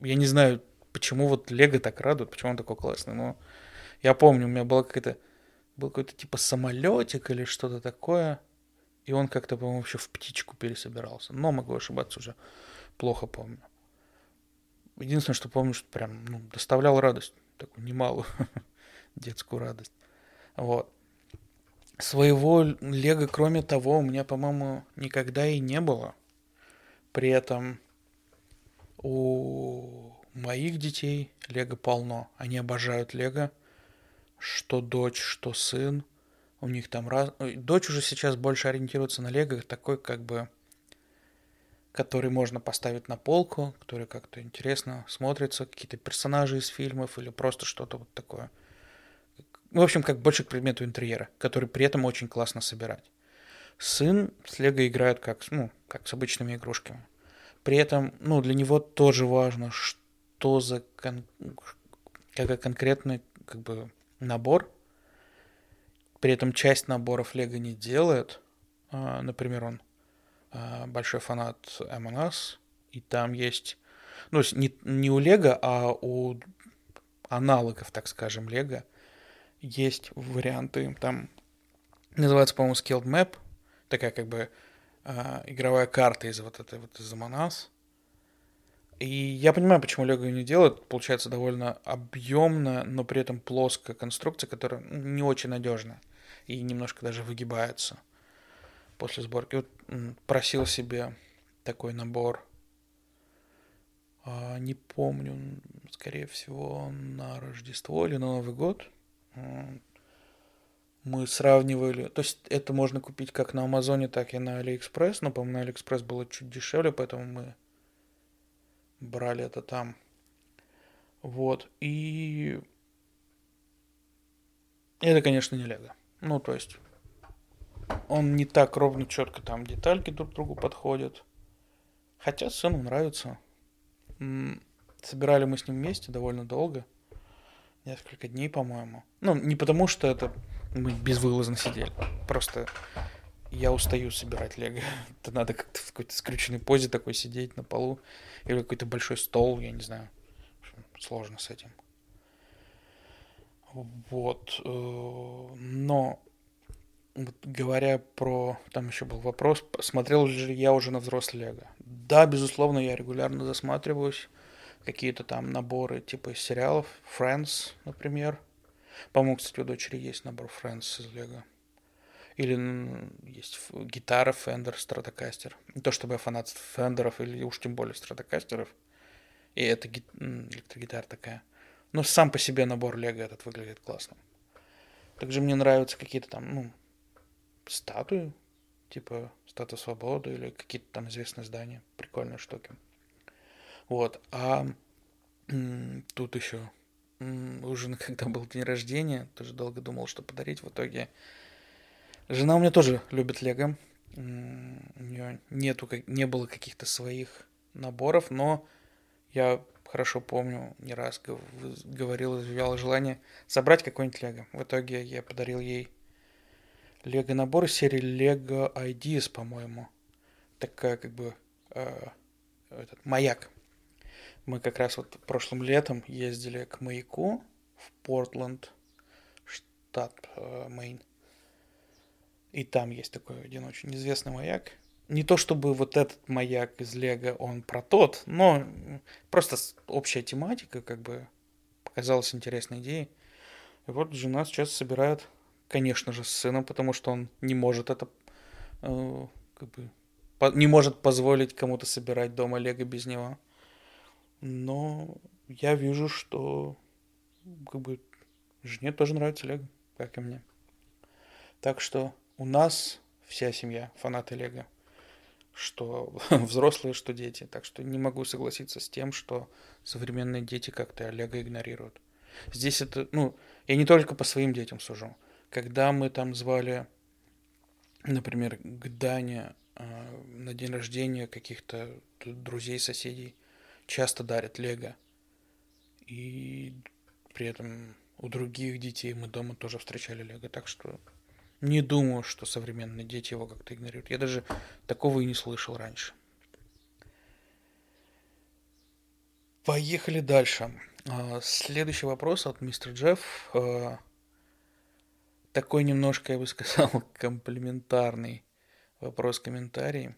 я не знаю, почему вот Лего так радует, почему он такой классный, но я помню, у меня была какая-то, был какой-то типа самолетик или что-то такое, и он как-то, по-моему, еще в птичку пересобирался, но могу ошибаться уже, плохо помню. Единственное, что помню, что прям ну, доставлял радость, такую немалую детскую радость. Вот. Своего Лего, кроме того, у меня, по-моему, никогда и не было. При этом у моих детей Лего полно. Они обожают Лего. Что дочь, что сын. У них там раз... Дочь уже сейчас больше ориентируется на Лего, такой как бы который можно поставить на полку, который как-то интересно смотрится, какие-то персонажи из фильмов или просто что-то вот такое. В общем, как больше к предмету интерьера, который при этом очень классно собирать. Сын с Лего играет как, ну, как с обычными игрушками. При этом, ну, для него тоже важно, что за кон... какой конкретный как бы набор. При этом часть наборов Лего не делает. А, например, он а, большой фанат Us, и там есть, ну, не, не у Лего, а у аналогов, так скажем, Лего есть варианты. Там называется, по-моему, Skilled Map, такая как бы э, игровая карта из вот этой вот из Us. И я понимаю, почему Лего не делает. Получается довольно объемная, но при этом плоская конструкция, которая не очень надежная и немножко даже выгибается после сборки. Вот просил себе такой набор. А, не помню, скорее всего, на Рождество или на Новый год. Мы сравнивали, то есть это можно купить как на Амазоне, так и на Алиэкспресс, но, по-моему, на Алиэкспресс было чуть дешевле, поэтому мы брали это там. Вот, и это, конечно, не Лего. Ну, то есть он не так ровно четко там детальки друг к другу подходят. Хотя сыну нравится. Собирали мы с ним вместе довольно долго. Несколько дней, по-моему. Ну, не потому что это мы безвылазно сидели. Просто я устаю собирать лего. Это надо как-то в какой-то скрюченной позе такой сидеть на полу. Или какой-то большой стол, я не знаю. Сложно с этим. Вот. Э, но вот говоря про... Там еще был вопрос, смотрел ли я уже на взрослый Лего. Да, безусловно, я регулярно засматриваюсь какие-то там наборы типа сериалов. Friends, например. По-моему, кстати, у дочери есть набор Friends из Лего. Или есть гитара Fender Stratocaster. Не то чтобы я фанат Фендеров или уж тем более Стратокастеров. И это ги- электрогитара такая. Но сам по себе набор Лего этот выглядит классно. Также мне нравятся какие-то там, ну, статуи, типа Статуя Свободы или какие-то там известные здания. Прикольные штуки. Вот. А тут еще уже когда был день рождения, тоже долго думал, что подарить. В итоге жена у меня тоже любит Лего. У нее нету, не было каких-то своих наборов, но я хорошо помню, не раз говорил, изъявлял желание собрать какой-нибудь Лего. В итоге я подарил ей Лего набор серии Lego Ideas, по-моему. Такая как бы э, этот маяк мы как раз вот прошлым летом ездили к маяку в Портленд, штат э, Мэйн. И там есть такой один очень известный маяк. Не то чтобы вот этот маяк из Лего, он про тот, но просто общая тематика, как бы, показалась интересной идеей. И вот жена сейчас собирает, конечно же, с сыном, потому что он не может это, э, как бы, не может позволить кому-то собирать дома Лего без него но я вижу, что как бы жене тоже нравится Лего, как и мне. Так что у нас вся семья фанаты Лего. Что взрослые, что дети. Так что не могу согласиться с тем, что современные дети как-то Лего игнорируют. Здесь это, ну, я не только по своим детям сужу. Когда мы там звали, например, к Дане э, на день рождения каких-то друзей, соседей, часто дарят лего. И при этом у других детей мы дома тоже встречали лего. Так что не думаю, что современные дети его как-то игнорируют. Я даже такого и не слышал раньше. Поехали дальше. А, следующий вопрос от мистера Джефф. А, такой немножко, я бы сказал, комплиментарный вопрос-комментарий.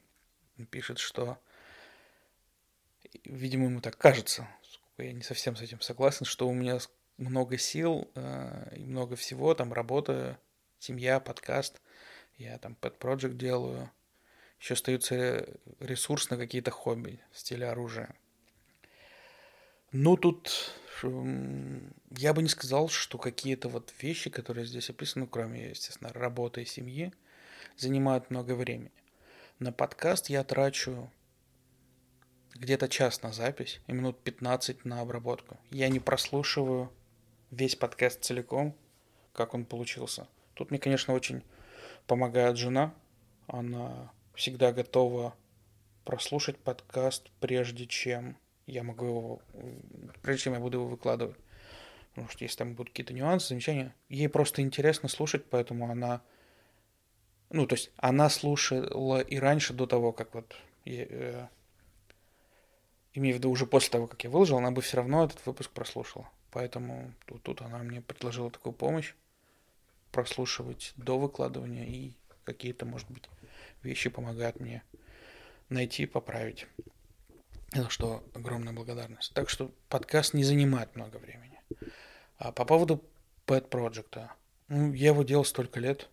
Пишет, что видимо, ему так кажется, я не совсем с этим согласен, что у меня много сил э, и много всего, там работа, семья, подкаст, я там pet project делаю, еще остается ресурс на какие-то хобби в стиле оружия. Ну, тут я бы не сказал, что какие-то вот вещи, которые здесь описаны, кроме, естественно, работы и семьи, занимают много времени. На подкаст я трачу где-то час на запись и минут 15 на обработку. Я не прослушиваю весь подкаст целиком, как он получился. Тут мне, конечно, очень помогает жена. Она всегда готова прослушать подкаст, прежде чем я могу его, прежде чем я буду его выкладывать. Потому что если там будут какие-то нюансы, замечания, ей просто интересно слушать, поэтому она, ну, то есть она слушала и раньше, до того, как вот, э, имею в виду уже после того, как я выложил, она бы все равно этот выпуск прослушала. Поэтому тут, тут она мне предложила такую помощь прослушивать до выкладывания и какие-то, может быть, вещи помогают мне найти и поправить. За что огромная благодарность. Так что подкаст не занимает много времени. А по поводу Pet Project. Ну, я его делал столько лет.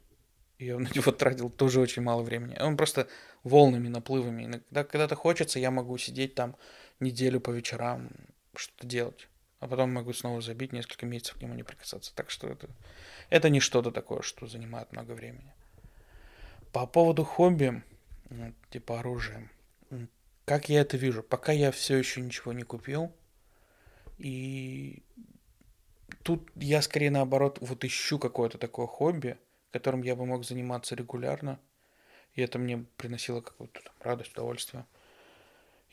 И я на него тратил тоже очень мало времени. Он просто волнами, наплывами. Иногда, когда-то хочется, я могу сидеть там неделю по вечерам, что-то делать. А потом могу снова забить, несколько месяцев к нему не прикасаться. Так что это, это не что-то такое, что занимает много времени. По поводу хобби, типа оружия. Как я это вижу? Пока я все еще ничего не купил. И тут я скорее наоборот вот ищу какое-то такое хобби, которым я бы мог заниматься регулярно. И это мне приносило какую-то там, радость, удовольствие.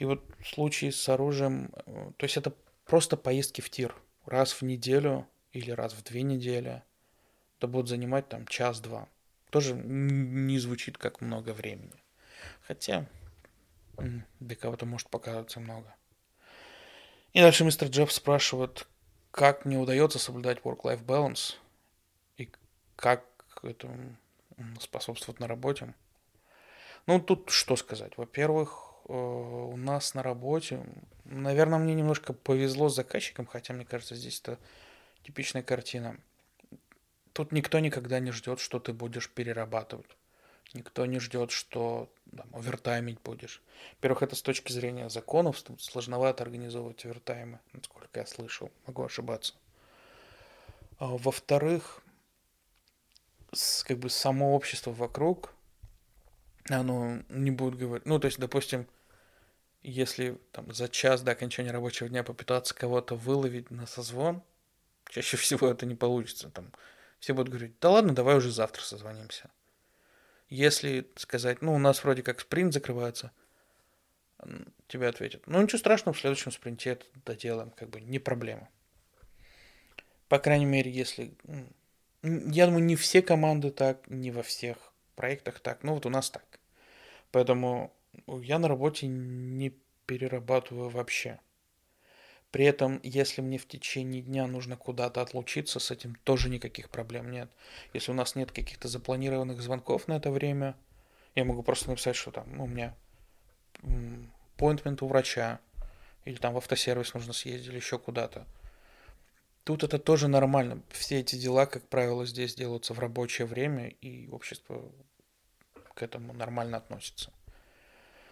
И вот в случае с оружием, э, то есть это просто поездки в тир. Раз в неделю или раз в две недели. Это будет занимать там час-два тоже не звучит как много времени. Хотя для кого-то может показаться много. И дальше мистер Джефф спрашивает, как мне удается соблюдать work-life balance и как это способствует на работе. Ну, тут что сказать. Во-первых, у нас на работе, наверное, мне немножко повезло с заказчиком, хотя, мне кажется, здесь это типичная картина – Тут никто никогда не ждет, что ты будешь перерабатывать. Никто не ждет, что там, овертаймить будешь. Во-первых, это с точки зрения законов, сложновато организовывать овертаймы, насколько я слышал, могу ошибаться. А, во-вторых, как бы само общество вокруг, оно не будет говорить, ну, то есть, допустим, если там за час до окончания рабочего дня попытаться кого-то выловить на созвон, чаще всего это не получится, там, все будут говорить, да ладно, давай уже завтра созвонимся. Если сказать, ну, у нас вроде как спринт закрывается, тебе ответят, ну, ничего страшного, в следующем спринте это доделаем, как бы не проблема. По крайней мере, если... Я думаю, не все команды так, не во всех проектах так, ну, вот у нас так. Поэтому я на работе не перерабатываю вообще. При этом, если мне в течение дня нужно куда-то отлучиться, с этим тоже никаких проблем нет. Если у нас нет каких-то запланированных звонков на это время, я могу просто написать, что там у меня appointment у врача, или там в автосервис нужно съездить, или еще куда-то. Тут это тоже нормально. Все эти дела, как правило, здесь делаются в рабочее время, и общество к этому нормально относится.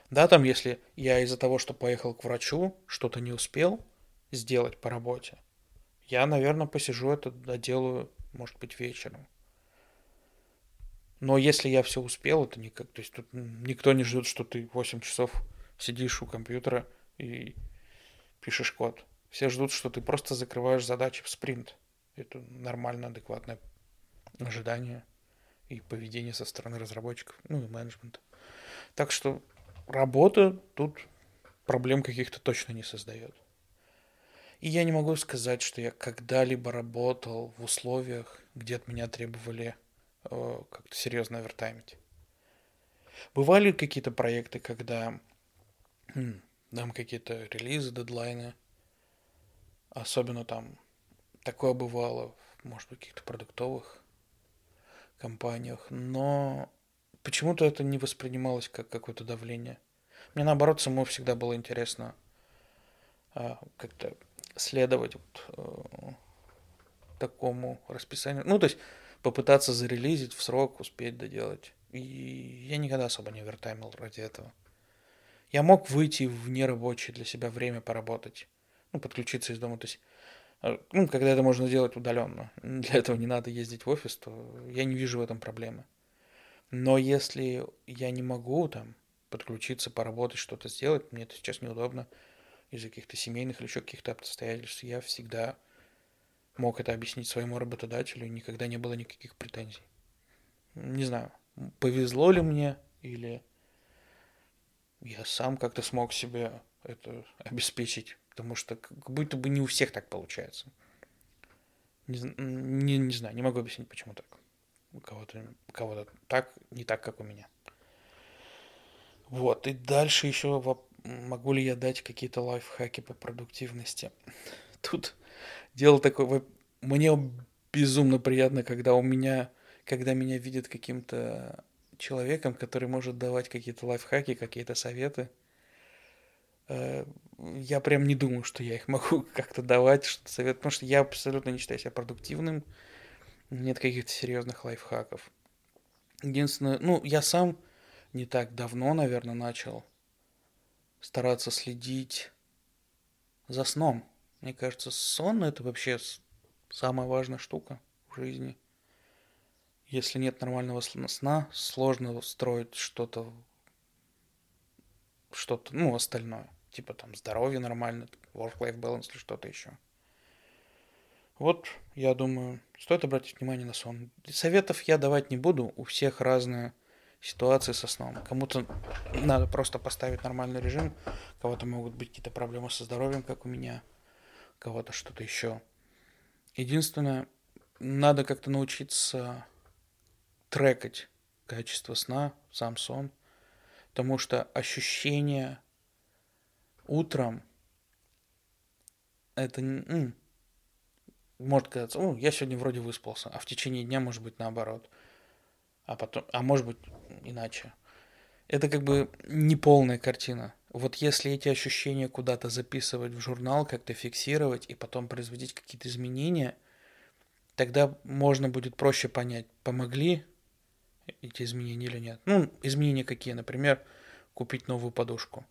Да, там, если я из-за того, что поехал к врачу, что-то не успел, сделать по работе. Я, наверное, посижу это, доделаю, может быть, вечером. Но если я все успел, это никак. То есть тут никто не ждет, что ты 8 часов сидишь у компьютера и пишешь код. Все ждут, что ты просто закрываешь задачи в спринт. Это нормально, адекватное ожидание и поведение со стороны разработчиков, ну и менеджмента. Так что работа тут проблем каких-то точно не создает. И я не могу сказать, что я когда-либо работал в условиях, где от меня требовали э, как-то серьезно овертаймить. Бывали какие-то проекты, когда там какие-то релизы, дедлайны, особенно там такое бывало, может быть, каких-то продуктовых компаниях, но почему-то это не воспринималось как какое-то давление. Мне наоборот самому всегда было интересно а, как-то следовать вот, э, такому расписанию. Ну, то есть попытаться зарелизить в срок, успеть доделать. И я никогда особо не вертаймил ради этого. Я мог выйти в нерабочее для себя время поработать, ну, подключиться из дома. То есть, ну, когда это можно сделать удаленно, для этого не надо ездить в офис, то я не вижу в этом проблемы. Но если я не могу там подключиться, поработать, что-то сделать. Мне это сейчас неудобно из-за каких-то семейных или еще каких-то обстоятельств. Я всегда мог это объяснить своему работодателю, и никогда не было никаких претензий. Не знаю, повезло ли мне, или я сам как-то смог себе это обеспечить, потому что как будто бы не у всех так получается. Не, не, не знаю, не могу объяснить, почему так. У кого-то, у кого-то так, не так, как у меня. Вот, и дальше еще могу ли я дать какие-то лайфхаки по продуктивности. Тут дело такое, мне безумно приятно, когда у меня, когда меня видят каким-то человеком, который может давать какие-то лайфхаки, какие-то советы. Э, я прям не думаю, что я их могу как-то давать, что совет, потому что я абсолютно не считаю себя продуктивным, нет каких-то серьезных лайфхаков. Единственное, ну, я сам не так давно, наверное, начал стараться следить за сном. Мне кажется, сон это вообще самая важная штука в жизни. Если нет нормального сна, сложно строить что-то, что-то, ну, остальное. Типа там здоровье нормально, work-life balance или что-то еще. Вот, я думаю, стоит обратить внимание на сон. Советов я давать не буду, у всех разные ситуации со сном. Кому-то надо просто поставить нормальный режим, у кого-то могут быть какие-то проблемы со здоровьем, как у меня, у кого-то что-то еще. Единственное, надо как-то научиться трекать качество сна, сам сон, потому что ощущение утром это м, может казаться, о, я сегодня вроде выспался, а в течение дня может быть наоборот, а потом, а может быть иначе. Это как бы неполная картина. Вот если эти ощущения куда-то записывать в журнал, как-то фиксировать и потом производить какие-то изменения, тогда можно будет проще понять, помогли эти изменения или нет. Ну, изменения какие, например, купить новую подушку.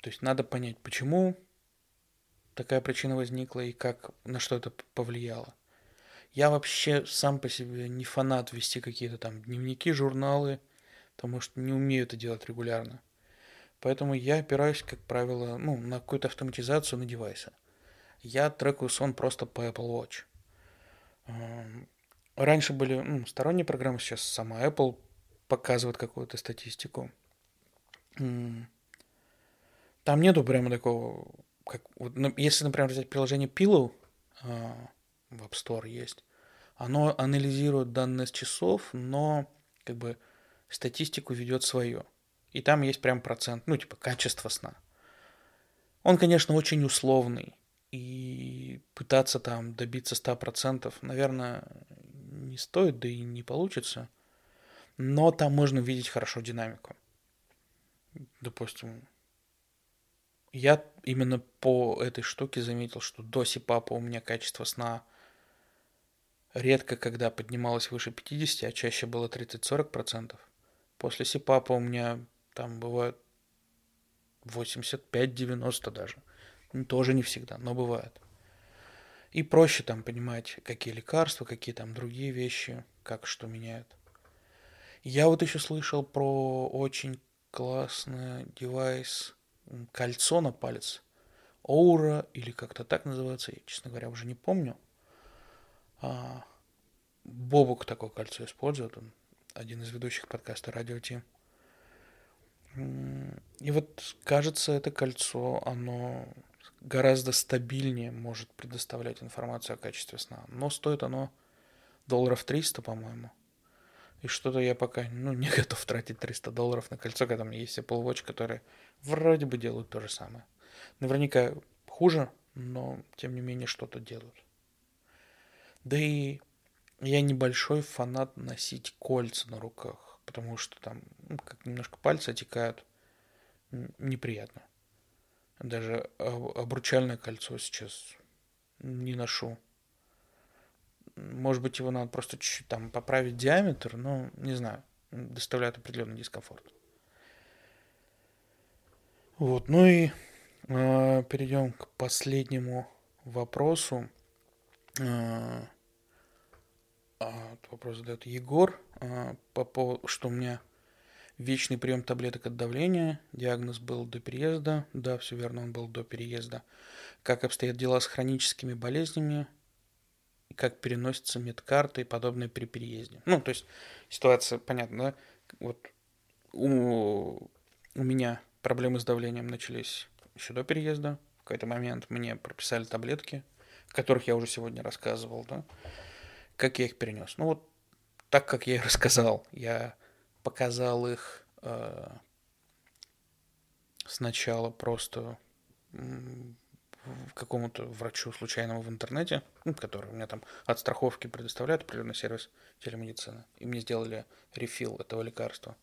То есть надо понять, почему такая причина возникла и как, на что это повлияло. Я вообще сам по себе не фанат вести какие-то там дневники, журналы, потому что не умею это делать регулярно. Поэтому я опираюсь, как правило, ну, на какую-то автоматизацию на девайсе. Я трекаю сон просто по Apple Watch. Эм, раньше были ну, сторонние программы, сейчас сама Apple показывает какую-то статистику. Там нету прямо такого, как, вот, ну, если, например, взять приложение Pillow, э, в App Store есть, оно анализирует данные с часов, но как бы статистику ведет свое. И там есть прям процент, ну, типа, качество сна. Он, конечно, очень условный. И пытаться там добиться 100%, наверное, не стоит, да и не получится. Но там можно видеть хорошо динамику. Допустим, я именно по этой штуке заметил, что до Сипапа у меня качество сна редко когда поднималось выше 50, а чаще было 30-40%. После Сипапа у меня там бывает 85-90 даже. Тоже не всегда, но бывает. И проще там понимать, какие лекарства, какие там другие вещи, как что меняет. Я вот еще слышал про очень классный девайс, кольцо на палец. Оура или как-то так называется, я, честно говоря, уже не помню. А, Бобук такое кольцо использует, он один из ведущих подкаста Радио Ти. И вот, кажется, это кольцо, оно гораздо стабильнее может предоставлять информацию о качестве сна. Но стоит оно долларов 300, по-моему. И что-то я пока ну, не готов тратить 300 долларов на кольцо, когда у меня есть Apple Watch, которые вроде бы делают то же самое. Наверняка хуже, но тем не менее что-то делают. Да и я небольшой фанат носить кольца на руках, потому что там ну, как немножко пальцы отекают. Неприятно. Даже обручальное кольцо сейчас не ношу. Может быть, его надо просто чуть-чуть там поправить диаметр, но не знаю. Доставляет определенный дискомфорт. Вот, ну и э, перейдем к последнему вопросу. Э, вопрос задает Егор, э, по поводу, что у меня вечный прием таблеток от давления. Диагноз был до переезда. Да, все верно, он был до переезда. Как обстоят дела с хроническими болезнями? Как переносятся медкарты и подобное при переезде? Ну, то есть ситуация понятна, да? Вот у, у меня проблемы с давлением начались еще до переезда. В какой-то момент мне прописали таблетки, о которых я уже сегодня рассказывал, да? Как я их перенес? Ну вот так, как я и рассказал. Я показал их э, сначала просто какому-то врачу случайному в интернете, ну, который у меня там от страховки предоставляет определенный сервис телемедицины, и мне сделали рефил этого лекарства.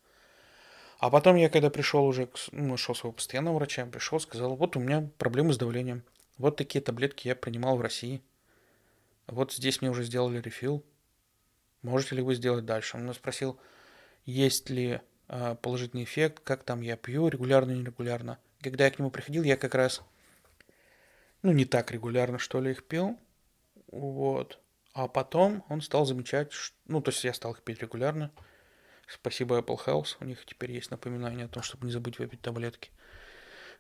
А потом я, когда пришел уже, ну, нашел своего постоянного врача, пришел, сказал, вот у меня проблемы с давлением, вот такие таблетки я принимал в России, вот здесь мне уже сделали рефил, можете ли вы сделать дальше? Он меня спросил, есть ли э, положительный эффект, как там я пью, регулярно, нерегулярно. Когда я к нему приходил, я как раз, ну, не так регулярно, что ли, их пил, вот. А потом он стал замечать, что, ну, то есть я стал их пить регулярно. Спасибо Apple Health, у них теперь есть напоминание о том, чтобы не забыть выпить таблетки.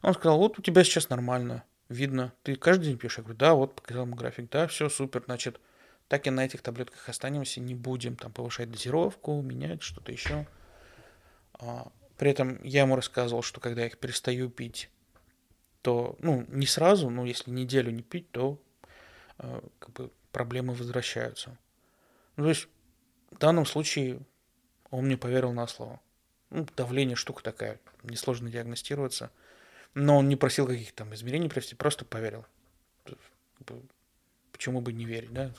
Он сказал, вот у тебя сейчас нормально, видно, ты каждый день пьешь? Я говорю, да, вот показал ему график, да, все супер, значит, так и на этих таблетках останемся, не будем там повышать дозировку, менять что-то еще. А, при этом я ему рассказывал, что когда я их перестаю пить, то, ну, не сразу, но если неделю не пить, то э, как бы проблемы возвращаются. Ну, то есть в данном случае он мне поверил на слово. Ну, давление штука такая, несложно диагностироваться. Но он не просил каких-то там измерений провести, просто поверил. Почему бы не верить, да?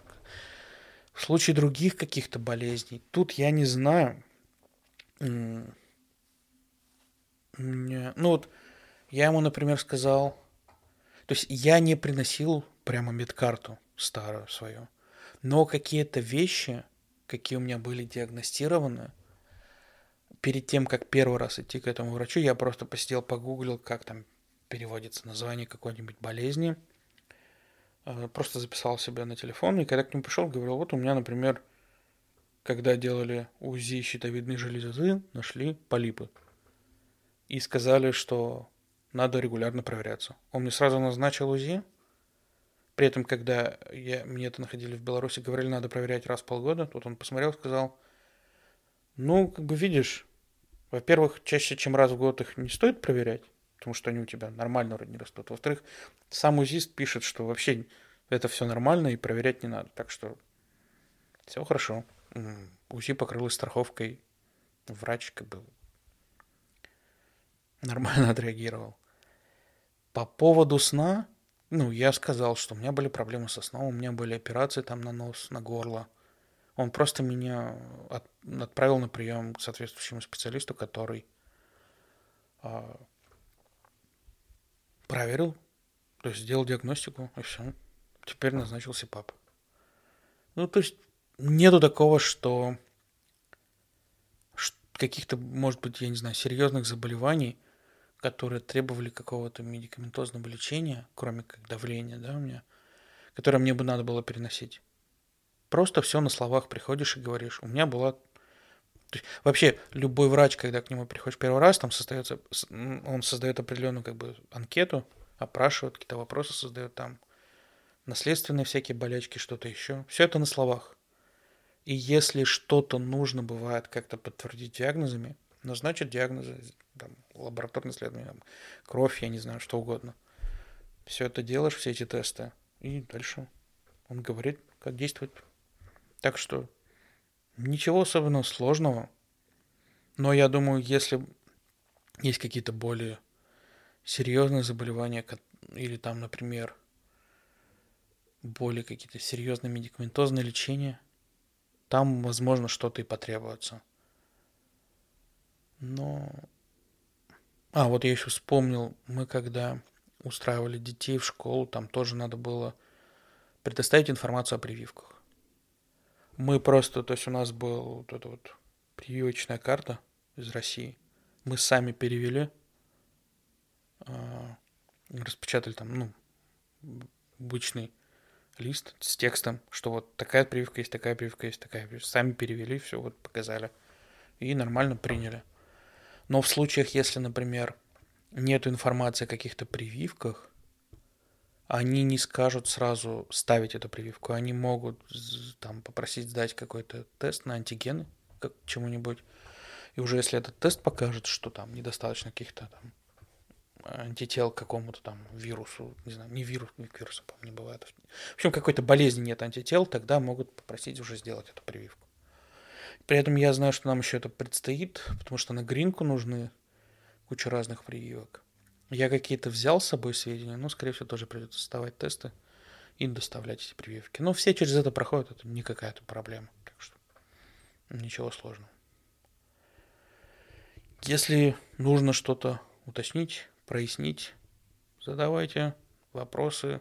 В случае других каких-то болезней, тут я не знаю. Ну вот, я ему, например, сказал, то есть я не приносил прямо медкарту старую свою, но какие-то вещи, какие у меня были диагностированы, перед тем, как первый раз идти к этому врачу, я просто посидел, погуглил, как там переводится название какой-нибудь болезни, э, просто записал себя на телефон, и когда к нему пришел, говорил, вот у меня, например, когда делали УЗИ щитовидной железы, нашли полипы. И сказали, что надо регулярно проверяться. Он мне сразу назначил УЗИ. При этом, когда я, мне это находили в Беларуси, говорили, надо проверять раз в полгода. Тут он посмотрел, сказал, ну, как бы видишь, во-первых, чаще, чем раз в год их не стоит проверять, потому что они у тебя нормально вроде не растут. Во-вторых, сам УЗИст пишет, что вообще это все нормально и проверять не надо. Так что все хорошо. УЗИ покрылось страховкой. Врач как бы нормально отреагировал. По поводу сна, ну, я сказал, что у меня были проблемы со сном, у меня были операции там на нос, на горло. Он просто меня от, отправил на прием к соответствующему специалисту, который а, проверил, то есть сделал диагностику, и все. Теперь назначился пап. Ну, то есть нету такого, что каких-то, может быть, я не знаю, серьезных заболеваний, которые требовали какого-то медикаментозного лечения, кроме как давления, да, у меня, которое мне бы надо было переносить. Просто все на словах приходишь и говоришь. У меня была... То есть, вообще, любой врач, когда к нему приходишь первый раз, там создается, он создает определенную как бы анкету, опрашивает, какие-то вопросы создает там, наследственные всякие болячки, что-то еще. Все это на словах. И если что-то нужно бывает как-то подтвердить диагнозами, назначат диагнозы, там, лабораторное исследование, там, кровь, я не знаю, что угодно. Все это делаешь, все эти тесты, и дальше он говорит, как действовать. Так что ничего особенно сложного. Но я думаю, если есть какие-то более серьезные заболевания, или там, например, более какие-то серьезные медикаментозные лечения, там, возможно, что-то и потребуется. Но... А, вот я еще вспомнил, мы когда устраивали детей в школу, там тоже надо было предоставить информацию о прививках. Мы просто, то есть у нас была вот эта вот прививочная карта из России. Мы сами перевели, а, распечатали там, ну, обычный лист с текстом, что вот такая прививка есть, такая прививка есть, такая прививка. Сами перевели, все вот показали. И нормально приняли. Но в случаях, если, например, нет информации о каких-то прививках, они не скажут сразу ставить эту прививку. Они могут там попросить сдать какой-то тест на антигены как чему-нибудь. И уже если этот тест покажет, что там недостаточно каких-то там антител к какому-то там вирусу, не знаю, не вирус, вируса, по не бывает. В общем, какой-то болезни нет антител, тогда могут попросить уже сделать эту прививку. При этом я знаю, что нам еще это предстоит, потому что на гринку нужны куча разных прививок. Я какие-то взял с собой сведения, но, скорее всего, тоже придется создавать тесты и доставлять эти прививки. Но все через это проходят, это не какая-то проблема. Так что ничего сложного. Если нужно что-то уточнить, прояснить, задавайте вопросы.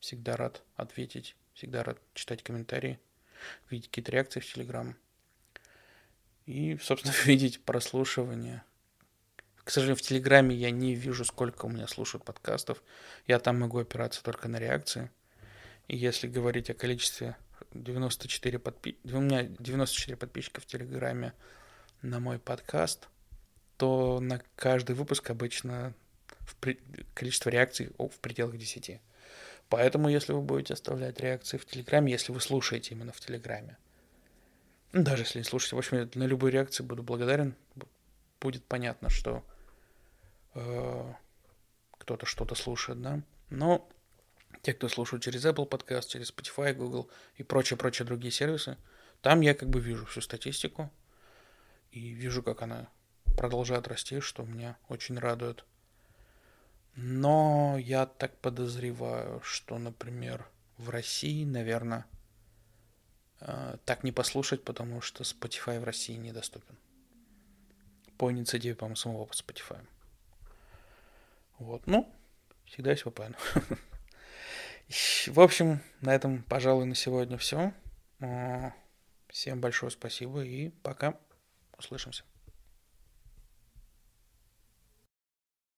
Всегда рад ответить, всегда рад читать комментарии, видеть какие-то реакции в Телеграм. И, собственно, видеть прослушивание. К сожалению, в Телеграме я не вижу, сколько у меня слушают подкастов. Я там могу опираться только на реакции. И если говорить о количестве 94 подпи... у меня 94 подписчика в Телеграме на мой подкаст, то на каждый выпуск обычно в при... количество реакций в пределах 10. Поэтому, если вы будете оставлять реакции в Телеграме, если вы слушаете именно в Телеграме, даже если не слушаете, в общем, на любую реакцию буду благодарен. Будет понятно, что э, кто-то что-то слушает, да. Но те, кто слушают через Apple Podcast, через Spotify, Google и прочие-прочие другие сервисы, там я как бы вижу всю статистику и вижу, как она продолжает расти, что меня очень радует. Но я так подозреваю, что, например, в России, наверное, так не послушать, потому что Spotify в России недоступен. По инициативе, по-моему, самого Spotify. Вот, ну, всегда есть VPN. В общем, на этом, пожалуй, на сегодня все. Э, всем большое спасибо и пока. Услышимся.